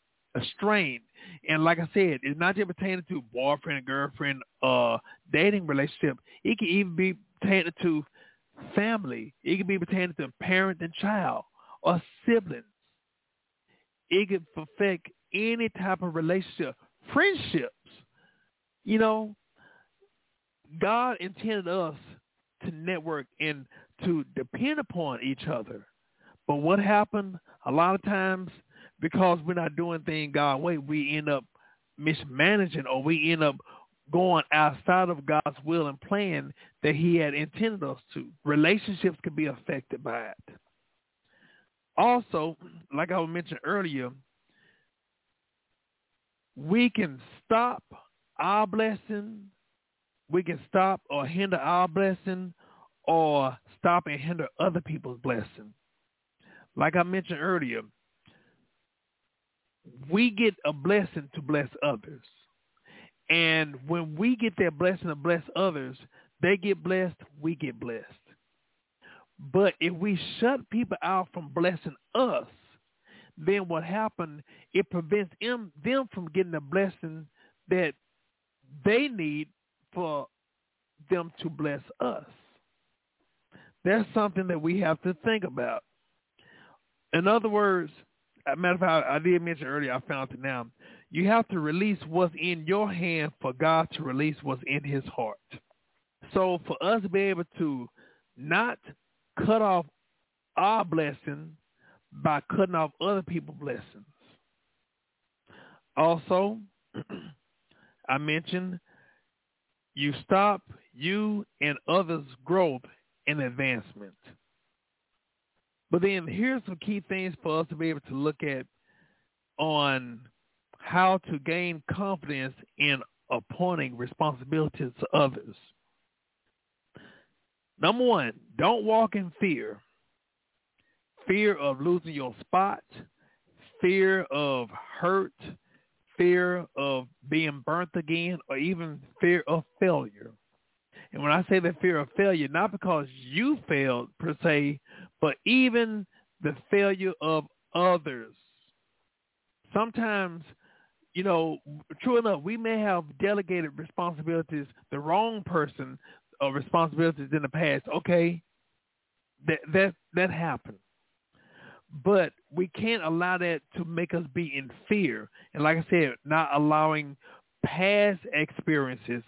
B: strained. And like I said, it's not just pertaining to boyfriend and girlfriend uh dating relationship. It can even be pertaining to family. It can be pertaining to parent and child or siblings it can affect any type of relationship, friendships. You know, God intended us to network and to depend upon each other. But what happened a lot of times because we're not doing things God way, we end up mismanaging or we end up going outside of God's will and plan that he had intended us to. Relationships can be affected by it also, like I mentioned earlier, we can stop our blessing, we can stop or hinder our blessing, or stop and hinder other people's blessing. Like I mentioned earlier, we get a blessing to bless others. And when we get that blessing to bless others, they get blessed, we get blessed. But if we shut people out from blessing us, then what happened, it prevents them, them from getting the blessing that they need for them to bless us. That's something that we have to think about. In other words, a matter of fact, I did mention earlier, I found it now. You have to release what's in your hand for God to release what's in his heart. So for us to be able to not cut off our blessing by cutting off other people's blessings. Also, I mentioned you stop you and others' growth and advancement. But then here's some key things for us to be able to look at on how to gain confidence in appointing responsibilities to others. Number one, don't walk in fear. Fear of losing your spot, fear of hurt, fear of being burnt again, or even fear of failure. And when I say the fear of failure, not because you failed per se, but even the failure of others. Sometimes, you know, true enough, we may have delegated responsibilities the wrong person uh, responsibilities in the past. Okay, that that that happened, but we can't allow that to make us be in fear. And like I said, not allowing past experiences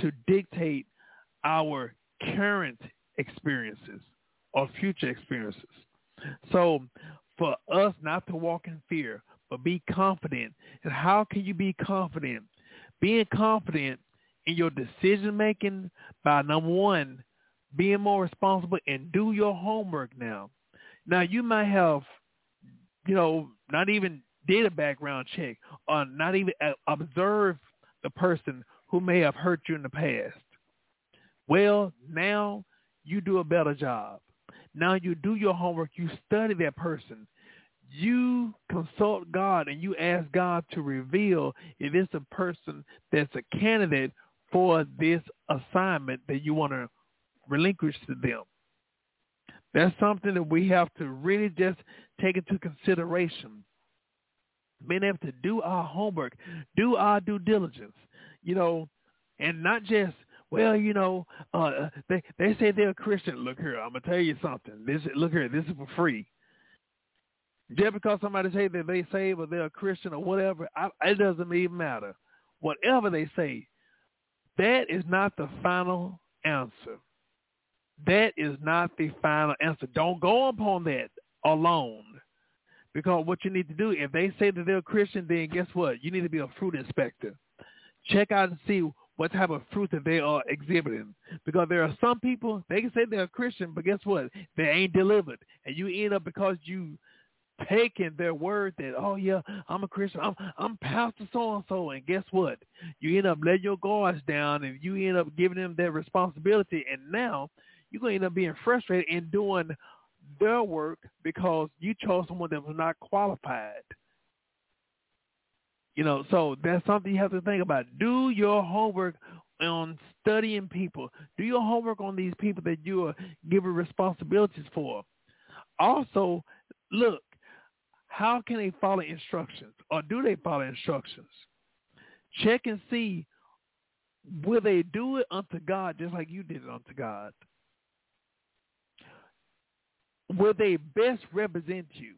B: to dictate our current experiences or future experiences. So for us not to walk in fear, but be confident. And how can you be confident? Being confident in your decision making by number one, being more responsible and do your homework now. Now you might have, you know, not even did a background check or not even uh, observe the person who may have hurt you in the past. Well, now you do a better job. Now you do your homework. You study that person. You consult God and you ask God to reveal if it's a person that's a candidate for this assignment that you want to relinquish to them. That's something that we have to really just take into consideration. Being able to do our homework, do our due diligence, you know, and not just well, you know, uh, they they say they're a Christian. Look here, I'm gonna tell you something. This look here, this is for free. Just because somebody say that they say or they're a Christian or whatever, I, it doesn't even matter. Whatever they say, that is not the final answer. That is not the final answer. Don't go upon that alone. Because what you need to do, if they say that they're a Christian, then guess what? You need to be a fruit inspector. Check out and see what type of fruit that they are exhibiting. Because there are some people, they can say they're a Christian, but guess what? They ain't delivered. And you end up because you taking their word that, oh yeah, I'm a Christian, I'm I'm Pastor so and so, and guess what? You end up letting your guards down, and you end up giving them that responsibility, and now you're going to end up being frustrated and doing their work because you chose someone that was not qualified. You know, so that's something you have to think about. Do your homework on studying people. Do your homework on these people that you are given responsibilities for. Also, look, how can they follow instructions or do they follow instructions? Check and see will they do it unto God just like you did it unto God? Will they best represent you?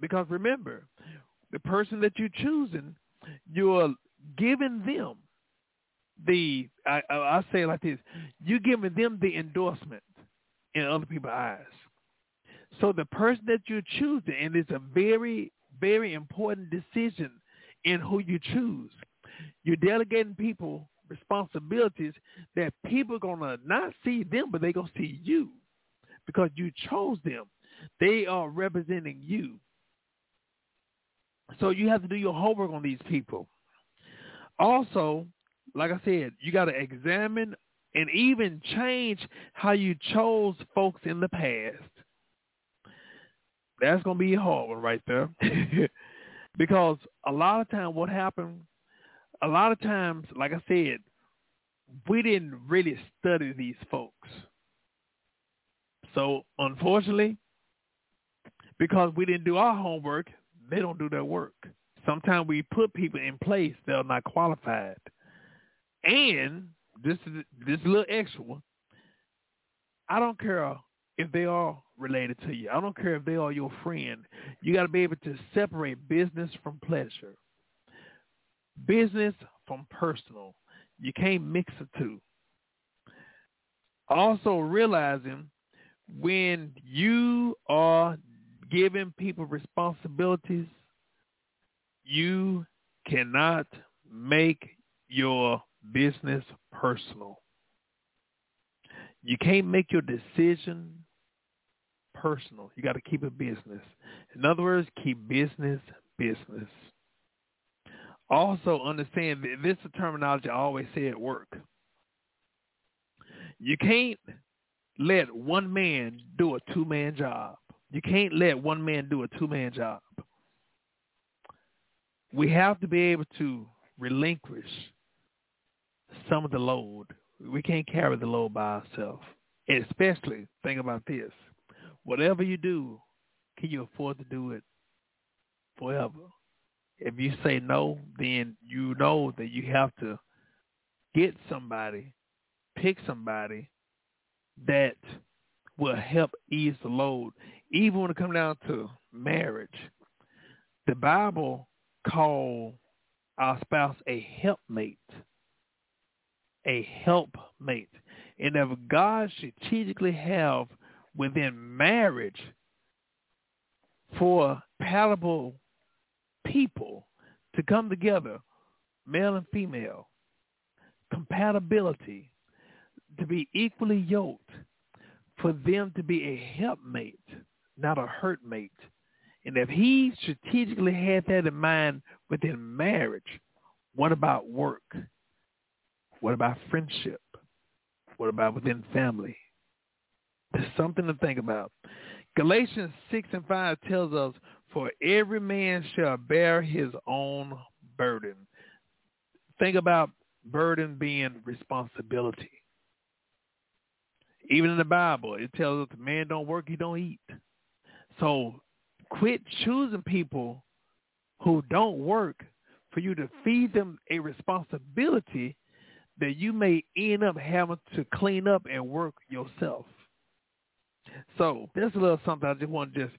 B: Because remember, the person that you're choosing, you're giving them the, I, I, say it like this, you're giving them the endorsement in other people's eyes. So the person that you're choosing, and it's a very, very important decision in who you choose. You're delegating people responsibilities that people are going to not see them, but they're going to see you because you chose them. They are representing you. So you have to do your homework on these people. Also, like I said, you got to examine and even change how you chose folks in the past. That's going to be a hard one right there. because a lot of time what happened, a lot of times, like I said, we didn't really study these folks. So unfortunately, because we didn't do our homework, they don't do their work. Sometimes we put people in place that are not qualified. And this is this little extra one. I don't care if they are related to you. I don't care if they are your friend. You got to be able to separate business from pleasure. Business from personal. You can't mix the two. Also realizing when you are giving people responsibilities, you cannot make your business personal. You can't make your decision personal. You got to keep it business. In other words, keep business business. Also understand this is terminology I always say at work. You can't let one man do a two-man job. You can't let one man do a two-man job. We have to be able to relinquish some of the load. We can't carry the load by ourselves. Especially, think about this. Whatever you do, can you afford to do it forever? If you say no, then you know that you have to get somebody, pick somebody that will help ease the load. Even when it comes down to marriage, the Bible call our spouse a helpmate. A helpmate. And if God strategically have within marriage for palatable people to come together, male and female, compatibility, to be equally yoked, for them to be a helpmate, not a hurtmate. And if he strategically had that in mind within marriage, what about work? What about friendship? What about within family? There's something to think about. Galatians 6 and 5 tells us, for every man shall bear his own burden. Think about burden being responsibility. Even in the Bible, it tells us the man don't work, he don't eat. So quit choosing people who don't work for you to feed them a responsibility that you may end up having to clean up and work yourself. So there's a little something I just want to just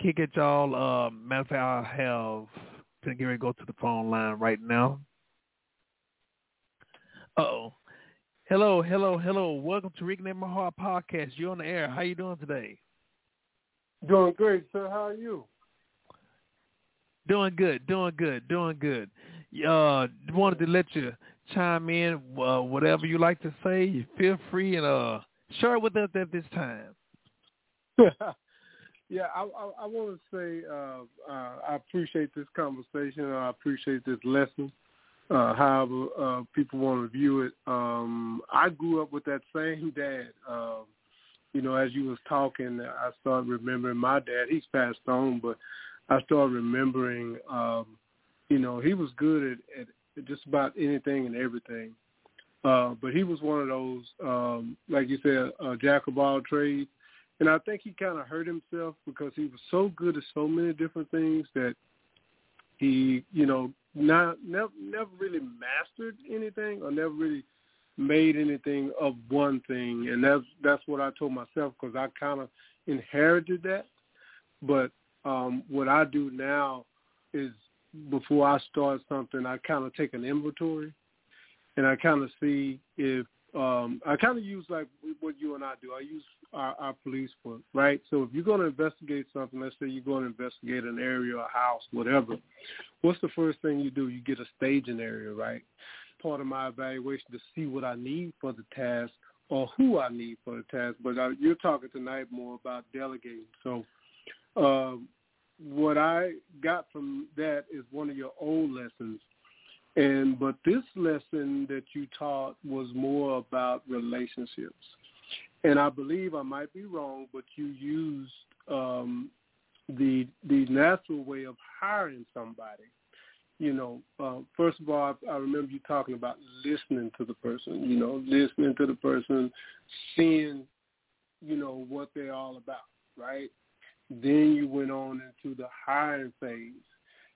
B: kick at y'all. Uh, matter of fact, I have to get ready to go to the phone line right now. Uh-oh. Hello, hello, hello. Welcome to Reclaim My Heart podcast. You're on the air. How you doing today?
C: Doing great, sir. How are you?
B: Doing good, doing good, doing good. Uh, wanted to let you chime in, uh, whatever you like to say. You feel free and uh, share it with us at this time.
C: yeah, I, I, I want to say uh, uh, I appreciate this conversation. I appreciate this lesson. Uh, however, uh, people want to view it. Um, I grew up with that same dad. Uh, you know, as you was talking, I started remembering my dad. He's passed on, but I started remembering, um, you know, he was good at, at just about anything and everything. Uh, but he was one of those, um, like you said, a jack of all trades. And I think he kind of hurt himself because he was so good at so many different things that he, you know, not never never really mastered anything or never really made anything of one thing. And that's that's what I told myself because I kind of inherited that. But um, what I do now is before I start something, I kind of take an inventory, and I kind of see if um, I kind of use like what you and I do. I use our, our police work, right? So if you're going to investigate something, let's say you're going to investigate an area, a house, whatever, what's the first thing you do? You get a staging area, right? Part of my evaluation to see what I need for the task or who I need for the task. But uh, you're talking tonight more about delegating. So um, what I got from that is one of your old lessons. And but this lesson that you taught was more about relationships. And I believe I might be wrong, but you used um, the the natural way of hiring somebody. You know, uh, first of all, I, I remember you talking about listening to the person. You know, listening to the person, seeing, you know, what they're all about, right? Then you went on into the hiring phase.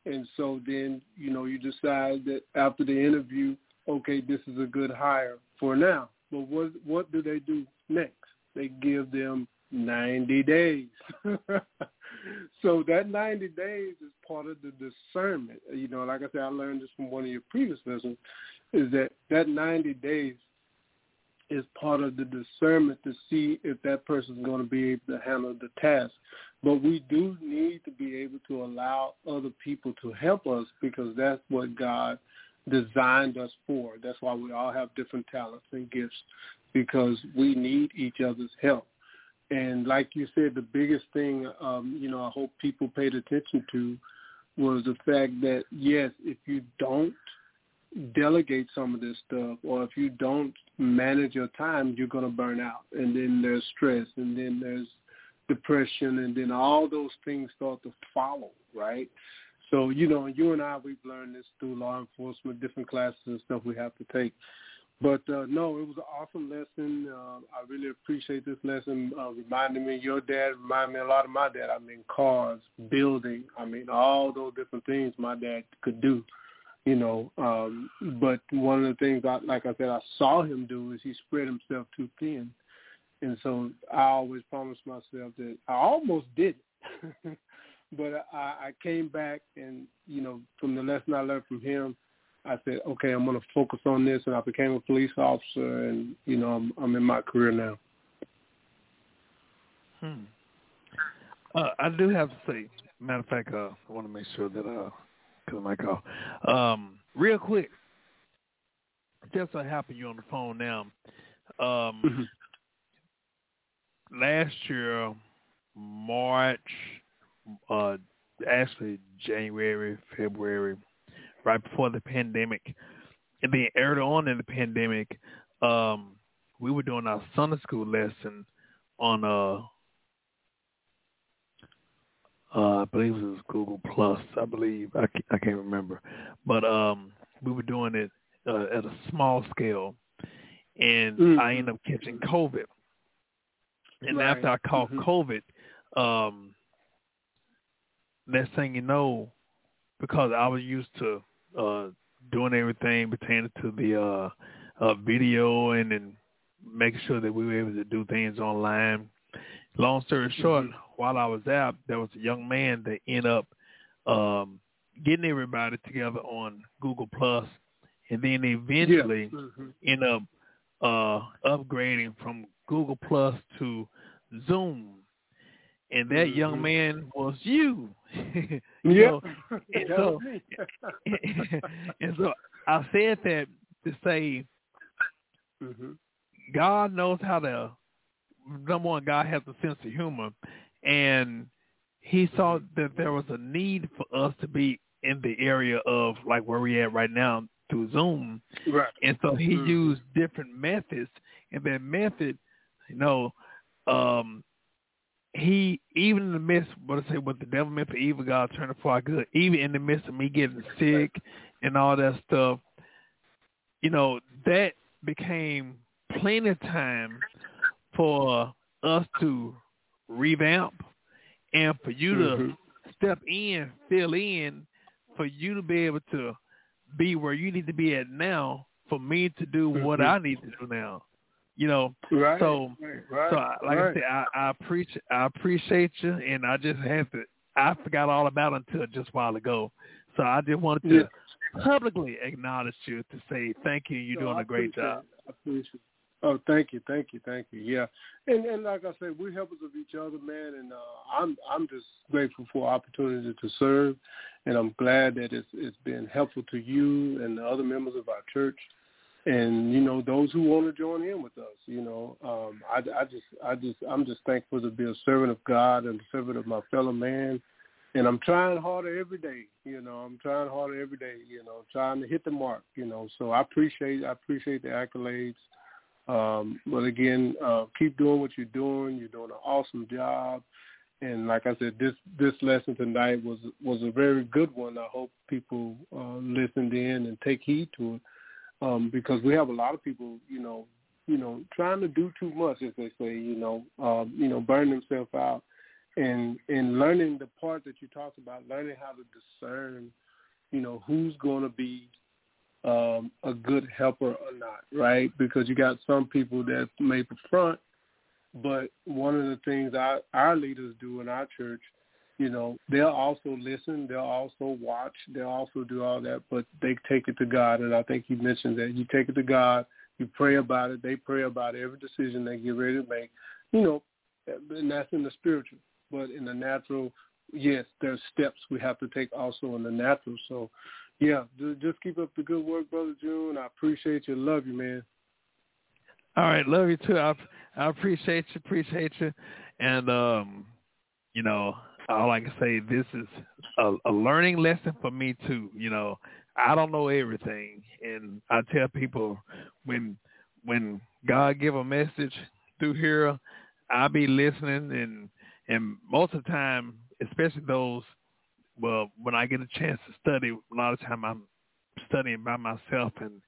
C: And so then, you know, you decide that after the interview, okay, this is a good hire for now. But what what do they do next? They give them 90 days. so that 90 days is part of the discernment. You know, like I said, I learned this from one of your previous lessons, is that that 90 days is part of the discernment to see if that person is going to be able to handle the task. But we do need to be able to allow other people to help us because that's what God designed us for. That's why we all have different talents and gifts because we need each other's help. And like you said, the biggest thing, um, you know, I hope people paid attention to was the fact that, yes, if you don't delegate some of this stuff or if you don't manage your time, you're going to burn out. And then there's stress and then there's depression and then all those things start to follow, right? So, you know, you and I, we've learned this through law enforcement, different classes and stuff we have to take. But uh, no, it was an awesome lesson. Uh, I really appreciate this lesson. Uh, reminding me your dad, reminded me a lot of my dad. I mean, cars, building. I mean, all those different things my dad could do you know. Um, but one of the things, I, like I said, I saw him do is he spread himself too thin, and so I always promised myself that I almost did it, but I, I came back and you know from the lesson I learned from him, I said, okay, I'm going to focus on this, and I became a police officer, and you know I'm, I'm in my career now.
B: Hmm. Uh, I do have to say, matter of fact, uh, I want to make sure that uh, of my call. Um, real quick, just so happen you're on the phone now. Um,
C: Mm-hmm.
B: last year, March, uh, actually January, February, right before the pandemic, and then early on in the pandemic, um, we were doing our Sunday school lesson on uh uh, I believe it was Google Plus. I believe I can't, I can't remember, but um, we were doing it uh, at a small scale, and
C: Mhm.
B: I ended up catching COVID. And
C: Right.
B: after I caught
C: Mhm.
B: COVID, um, next thing you know, because I was used to uh, doing everything pertaining to the uh, uh, video and then making sure that we were able to do things online. Long story short, while I was out, there was a young man that ended up um, getting everybody together on Google Plus, and then eventually
C: Yeah. Mhm.
B: end up uh, upgrading from Google Plus to Zoom. And that young
C: Mhm.
B: man was you. You
C: Yeah.
B: and so- and so I said that to say
C: Mhm.
B: God knows how to. Number one, God has a sense of humor, and He saw that there was a need for us to be in the area of like where we're at right now through Zoom,
C: Right.
B: and so He
C: Mhm.
B: used different methods, and that method, you know, um, He even in the midst, what I say, what the devil meant for evil, God turned it for our good. Even in the midst of me getting sick and all that stuff, you know, that became plenty of time for us to revamp and for you to
C: Mhm.
B: step in, fill in, for you to be able to be where you need to be at now, for me to do what
C: Mhm.
B: I need to do now. You know,
C: Right.
B: so-
C: right.
B: so I- like
C: right.
B: I said, I, I appreciate I appreciate you, and I just have to. I forgot all about it until just a while ago. So I just wanted to publicly acknowledge you to say thank you. You're
C: No,
B: doing a great job.
C: it. I appreciate it. Oh, thank you, thank you, thank you. Yeah, and and like I said, we're helpers of each other, man. And uh, I'm I'm just grateful for opportunity to serve, and I'm glad that it's it's been helpful to you and the other members of our church, and you know those who want to join in with us. You know, um, I I just I just I'm just thankful to be a servant of God and a servant of my fellow man. And I'm trying harder every day, you know. I'm trying harder every day, you know, trying to hit the mark, you know. So I appreciate I appreciate the accolades. Um, but again, uh, keep doing what you're doing. You're doing an awesome job. And like I said, this this lesson tonight was was a very good one. I hope people uh, listened in and take heed to it, um, because we have a lot of people, you know, you know, trying to do too much, as they say, you know, um, you know, burn themselves out, and and learning the part that you talked about, learning how to discern, you know, who's going to be um, a good helper or not, right? Because you got some people that may front, but one of the things our, our leaders do in our church, you know, they'll also listen, they'll also watch, they'll also do all that, but they take it to God. And I think you mentioned that you take it to God, you pray about it, they pray about every decision they get ready to make, you know, and that's in the spiritual. But in the natural, yes, there's steps we have to take also in the natural. So, yeah, just keep up the good work, brother June. I appreciate you. Love you, man.
B: All right, love you too. I I appreciate you, appreciate you, and um, you know, all I can say this is a, a learning lesson for me too. You know, I don't know everything, and I tell people when when God give a message through here, I be listening, and and most of the time, especially those, well, when I get a chance to study, a lot of time I'm studying by myself and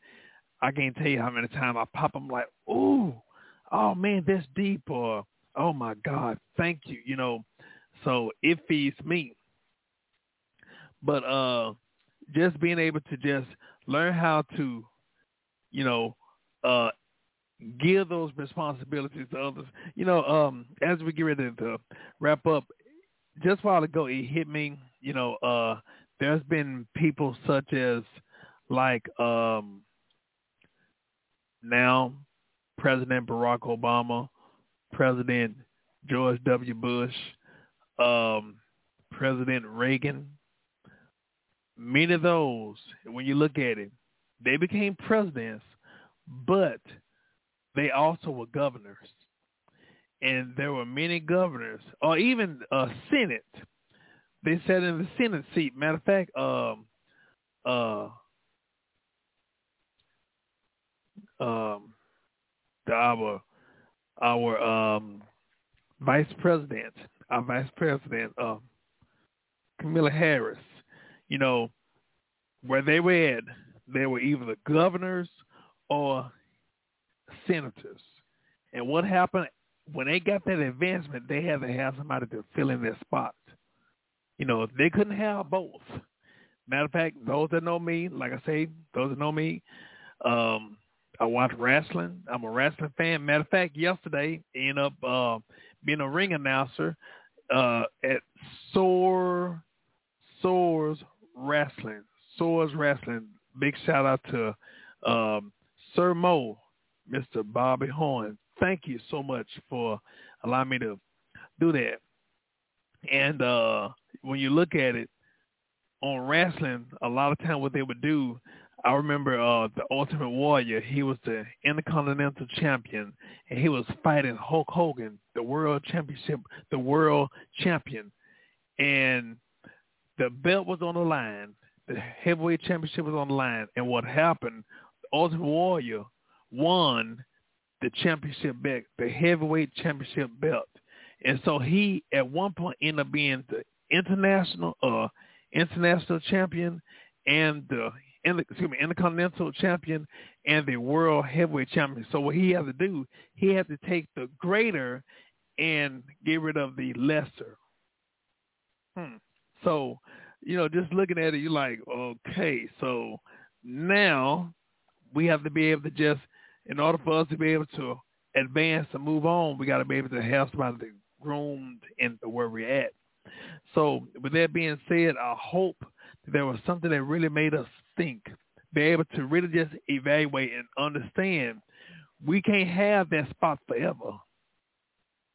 B: I can't tell you how many times I pop them like, ooh, oh man, that's deep, or oh my God, thank you, you know. So it feeds me. But uh, just being able to just learn how to, you know, uh, give those responsibilities to others. You know, um, as we get ready to wrap up, just a while ago it hit me. You know, uh, there's been people such as like um now President Barack Obama, President George W. Bush, um, President Reagan. Many of those, when you look at it, they became presidents, but they also were governors. And there were many governors, or even a Senate. They sat in the Senate seat. Matter of fact, um, uh, um, our our um, vice president, our vice president, uh, Kamala Harris. You know, where they were at, they were either the governors or senators. And what happened when they got that advancement? They had to have somebody to fill in their spot. You know, they couldn't have both. Matter of fact, those that know me, like I say, those that know me, um, I watch wrestling. I'm a wrestling fan. Matter of fact, yesterday, ended up uh, being a ring announcer uh, at Soar Soars Wrestling. Soars Wrestling. Big shout out to um, Sir Mo, Mr. Bobby Horn. Thank you so much for allowing me to do that. And uh, when you look at it on wrestling, a lot of time what they would do, I remember uh, the Ultimate Warrior. He was the Intercontinental Champion, and he was fighting Hulk Hogan, the World Championship, the World Champion, and the belt was on the line. The heavyweight championship was on the line, and what happened? The Ultimate Warrior won the championship belt, the heavyweight championship belt, and so he at one point ended up being the international uh international champion and the excuse me, intercontinental champion and the world heavyweight champion. So what he had to do, he had to take the greater and get rid of the lesser. Hmm. So, you know, just looking at it, you're like, okay, so now we have to be able to just, in order for us to be able to advance and move on, we got to be able to have somebody groomed into where we're at. So with that being said, I hope that there was something that really made us think, be able to really just evaluate and understand we can't have that spot forever.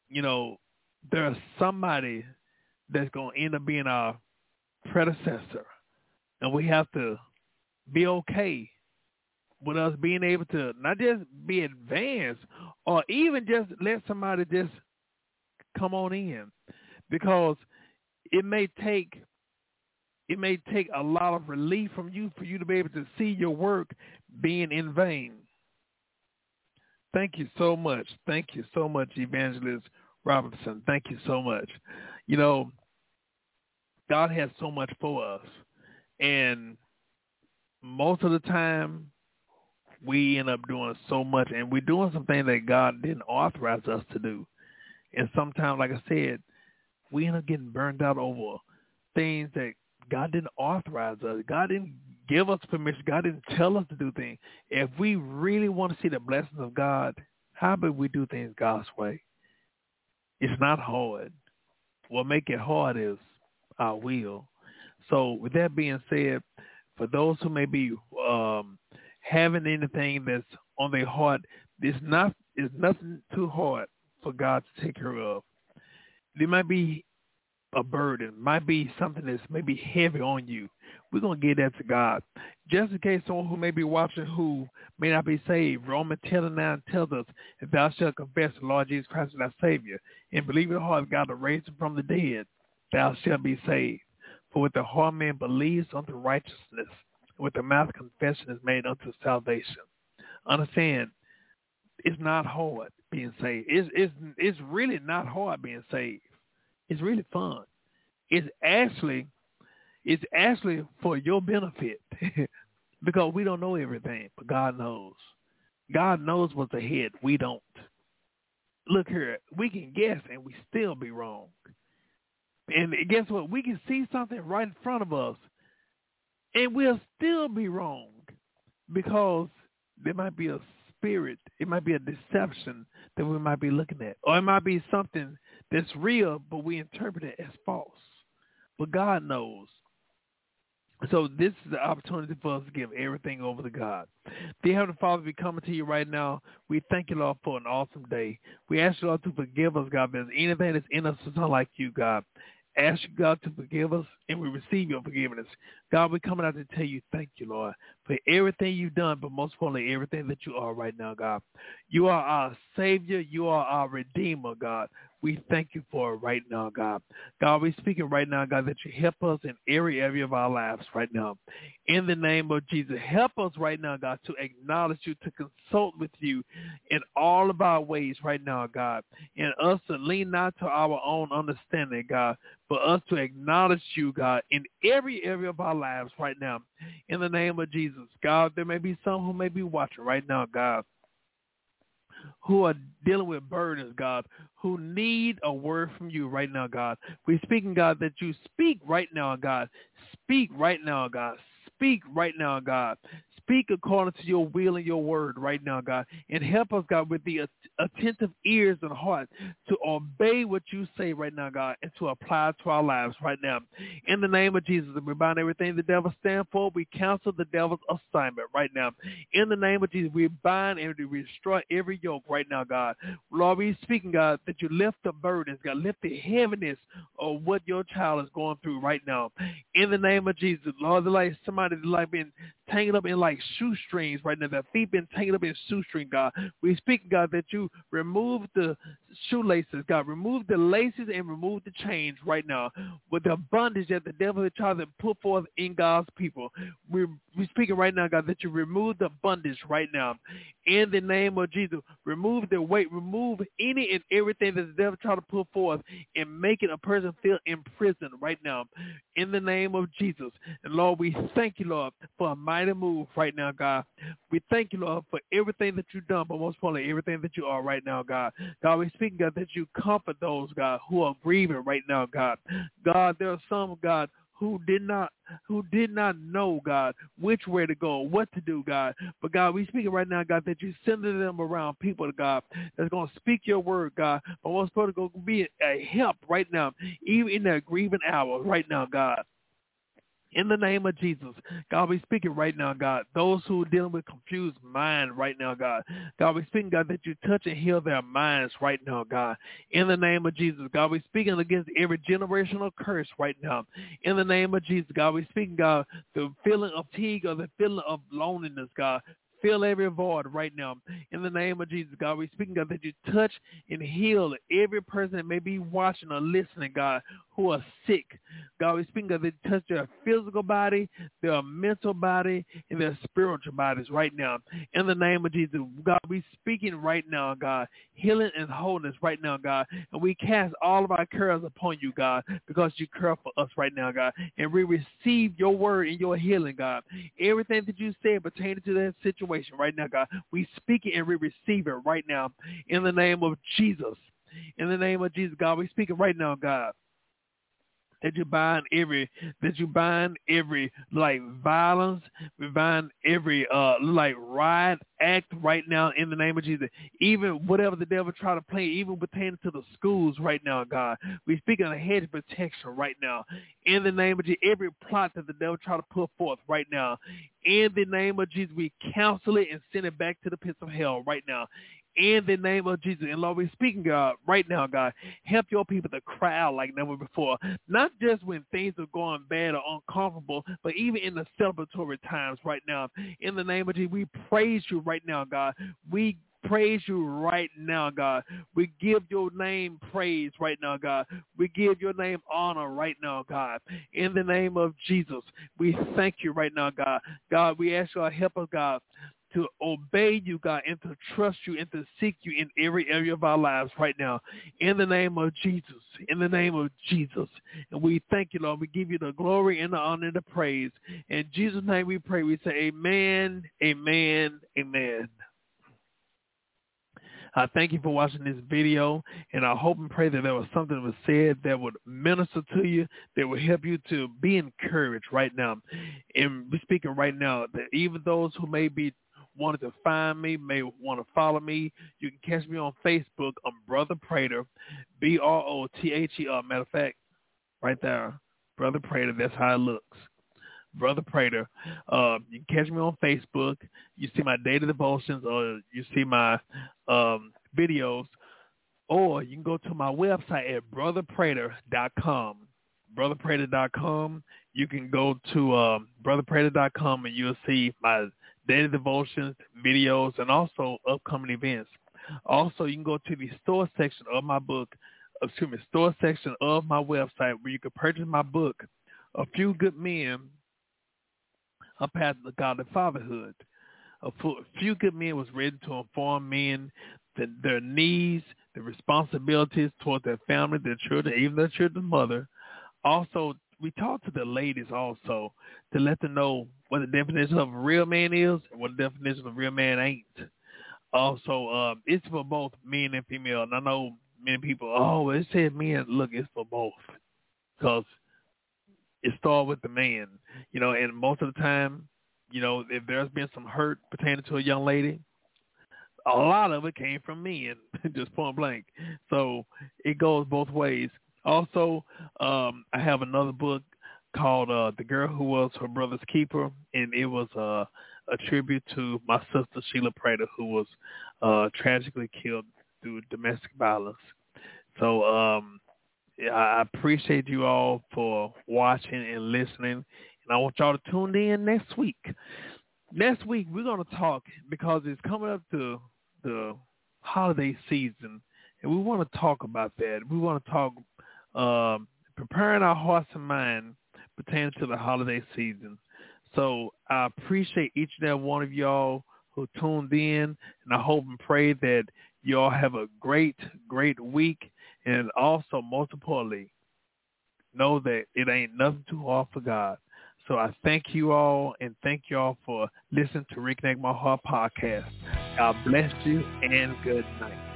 B: You know, there's somebody that's going to end up being our predecessor. And we have to be okay with us being able to not just be advanced or even just let somebody just come on in because it may take it may take a lot of relief from you for you to be able to see your work being in vain. Thank you so much. Thank you so much, Evangelist Robinson. Thank you so much. You know, God has so much for us. And most of the time, we end up doing so much, and we're doing something that God didn't authorize us to do. And sometimes, like I said, we end up getting burned out over things that God didn't authorize us. God didn't give us permission. God didn't tell us to do things. If we really want to see the blessings of God, how about we do things God's way? It's not hard. What make it hard is our will. So with that being said, for those who may be um, having anything that's on their heart, it's not it's nothing too hard for God to take care of. There might be a burden, might be something that's maybe heavy on you. We're to give that to God. Just in case someone who may be watching who may not be saved, Romans 10 and 9 tells us, if thou shalt confess the Lord Jesus Christ as thy Savior, and believe in the heart God to raise him from the dead, thou shalt be saved. For with the heart man believes unto righteousness, with the mouth confession is made unto salvation. Understand, it's not hard being saved. It's, it's, it's really not hard being saved. It's really fun. It's actually it's actually for your benefit because we don't know everything, but God knows. God knows what's ahead. We don't. Look here, we can guess and we still be wrong. And guess what? We can see something right in front of us and we'll still be wrong because there might be a spirit. It might be a deception that we might be looking at. Or it might be something that's real, but we interpret it as false. But God knows. So this is the opportunity for us to give everything over to God. Dear Heavenly Father, we coming to you right now. We thank you, Lord, for an awesome day. We ask you, Lord, to forgive us, God, if there's anything that's in us that's not like you, God ask God to forgive us, and we receive your forgiveness. God, we're coming out to tell you thank you, Lord, for everything you've done, but most importantly, everything that you are right now, God. You are our Savior. You are our Redeemer, God. We thank you for it right now, God. God, we're speaking right now, God, that you help us in every area of our lives right now. In the name of Jesus, help us right now, God, to acknowledge you, to consult with you in all of our ways right now, God. And us to lean not to our own understanding, God, for us to acknowledge you, God, in every area of our lives right now. In the name of Jesus, God, there may be some who may be watching right now, God who are dealing with burdens, God, who need a word from you right now, God. We're speaking, God, that you speak right now, God. Speak right now, God. Speak right now, God. Speak according to your will and your word right now, God. And help us, God, with the attentive ears and heart to obey what you say right now, God, and to apply to our lives right now. In the name of Jesus, we bind everything the devil stands for. We cancel the devil's assignment right now. In the name of Jesus, we bind and we destroy every yoke right now, God. Lord, we speaking, God, that you lift the burdens, God, lift the heaviness of what your child is going through right now. In the name of Jesus, Lord, like somebody like being tangled up in like shoestrings right now. Their feet been tangled up in shoestring, God. We speak, God, that you remove the shoelaces, God. Remove the laces and remove the chains right now with the bondage that the devil has tried to put forth in God's people. We're, we're speaking right now, God, that you remove the bondage right now. In the name of Jesus, remove the weight, remove any and everything that the devil tried to put forth and making a person feel imprisoned right now. In the name of Jesus. And Lord, we thank you, Lord, for a mighty move right now, God. We thank you, Lord, for everything that you've done, but most importantly, everything that you are right now, God. God, we speak, God, that you comfort those, God, who are grieving right now, God. God, there are some, God, who did not who did not know God which way to go, what to do, God. But God, we speak right now, God, that you sending them around people, God, that's going to speak your word, God. But what's supposed to go be a help right now, even in their grieving hour right now, God in the name of Jesus. God, we speaking right now, God. Those who are dealing with confused mind right now, God. God, we speaking, God, that you touch and heal their minds right now, God. In the name of Jesus. God, we speaking against every generational curse right now. In the name of Jesus, God, we speaking, God, the feeling of fatigue or the feeling of loneliness, God fill every void right now. In the name of Jesus, God, we speaking, God, that you touch and heal every person that may be watching or listening, God, who are sick. God, we speaking, God, that you touch their physical body, their mental body, and their spiritual bodies right now. In the name of Jesus, God, we speaking right now, God, healing and wholeness right now, God. And we cast all of our cares upon you, God, because you care for us right now, God. And we receive your word and your healing, God. Everything that you said pertaining to that situation right now, God. We speak it and we receive it right now in the name of Jesus. In the name of Jesus, God, we speak it right now, God that you bind every that you bind every like violence, we bind every uh like riot act right now in the name of Jesus. Even whatever the devil try to play, even pertaining to the schools right now, God. We speak on a hedge protection right now. In the name of Jesus, every plot that the devil try to put forth right now. In the name of Jesus, we counsel it and send it back to the pits of hell right now in the name of Jesus. And Lord, we're speaking, God, right now, God, help your people to cry out like never before. Not just when things are going bad or uncomfortable, but even in the celebratory times right now. In the name of Jesus, we praise you right now, God. We praise you right now, God. We give your name praise right now, God. We give your name honor right now, God. In the name of Jesus, we thank you right now, God. God, we ask you, help us, God, to obey you, God, and to trust you and to seek you in every area of our lives right now. In the name of Jesus. In the name of Jesus. And we thank you, Lord. We give you the glory and the honor and the praise. In Jesus' name we pray. We say amen, amen, amen. I thank you for watching this video, and I hope and pray that there was something that was said that would minister to you, that would help you to be encouraged right now. And we're speaking right now that even those who may be wanted to find me, may want to follow me, you can catch me on Facebook. I'm Brother Prater, B-R-O-T-H-E-R. Matter of fact, right there, Brother Prater. That's how it looks. Brother Prater. Uh, you can catch me on Facebook. You see my daily devotions or you see my um, videos. Or you can go to my website at brotherprater.com. Brotherprater.com. You can go to um, brotherprater.com and you'll see my daily devotions, videos, and also upcoming events. Also, you can go to the store section of my book, excuse me, store section of my website where you can purchase my book, A Few Good Men, A Path to Godly Fatherhood. A Few Good Men was written to inform men that their needs, their responsibilities toward their family, their children, even their children's mother. Also, we talk to the ladies also to let them know what the definition of a real man is and what the definition of a real man ain't. Also, um, it's for both men and female. And I know many people, oh, it said men. Look, it's for both because it starts with the man, you know. And most of the time, you know, if there's been some hurt pertaining to a young lady, a lot of it came from men, just point blank. So it goes both ways. Also, um, I have another book called uh, "The Girl Who Was Her Brother's Keeper," and it was uh, a tribute to my sister Sheila Prater, who was uh, tragically killed through domestic violence. So um, I appreciate you all for watching and listening, and I want y'all to tune in next week. Next week we're gonna talk because it's coming up to the holiday season, and we want to talk about that. We want to talk um, preparing our hearts and minds pertaining to the holiday season. So I appreciate each and every one of y'all who tuned in, and I hope and pray that y'all have a great, great week, and also most importantly, know that it ain't nothing too hard for God. So I thank you all and thank you all for listening to Reconnect My Heart podcast. God bless you and good night.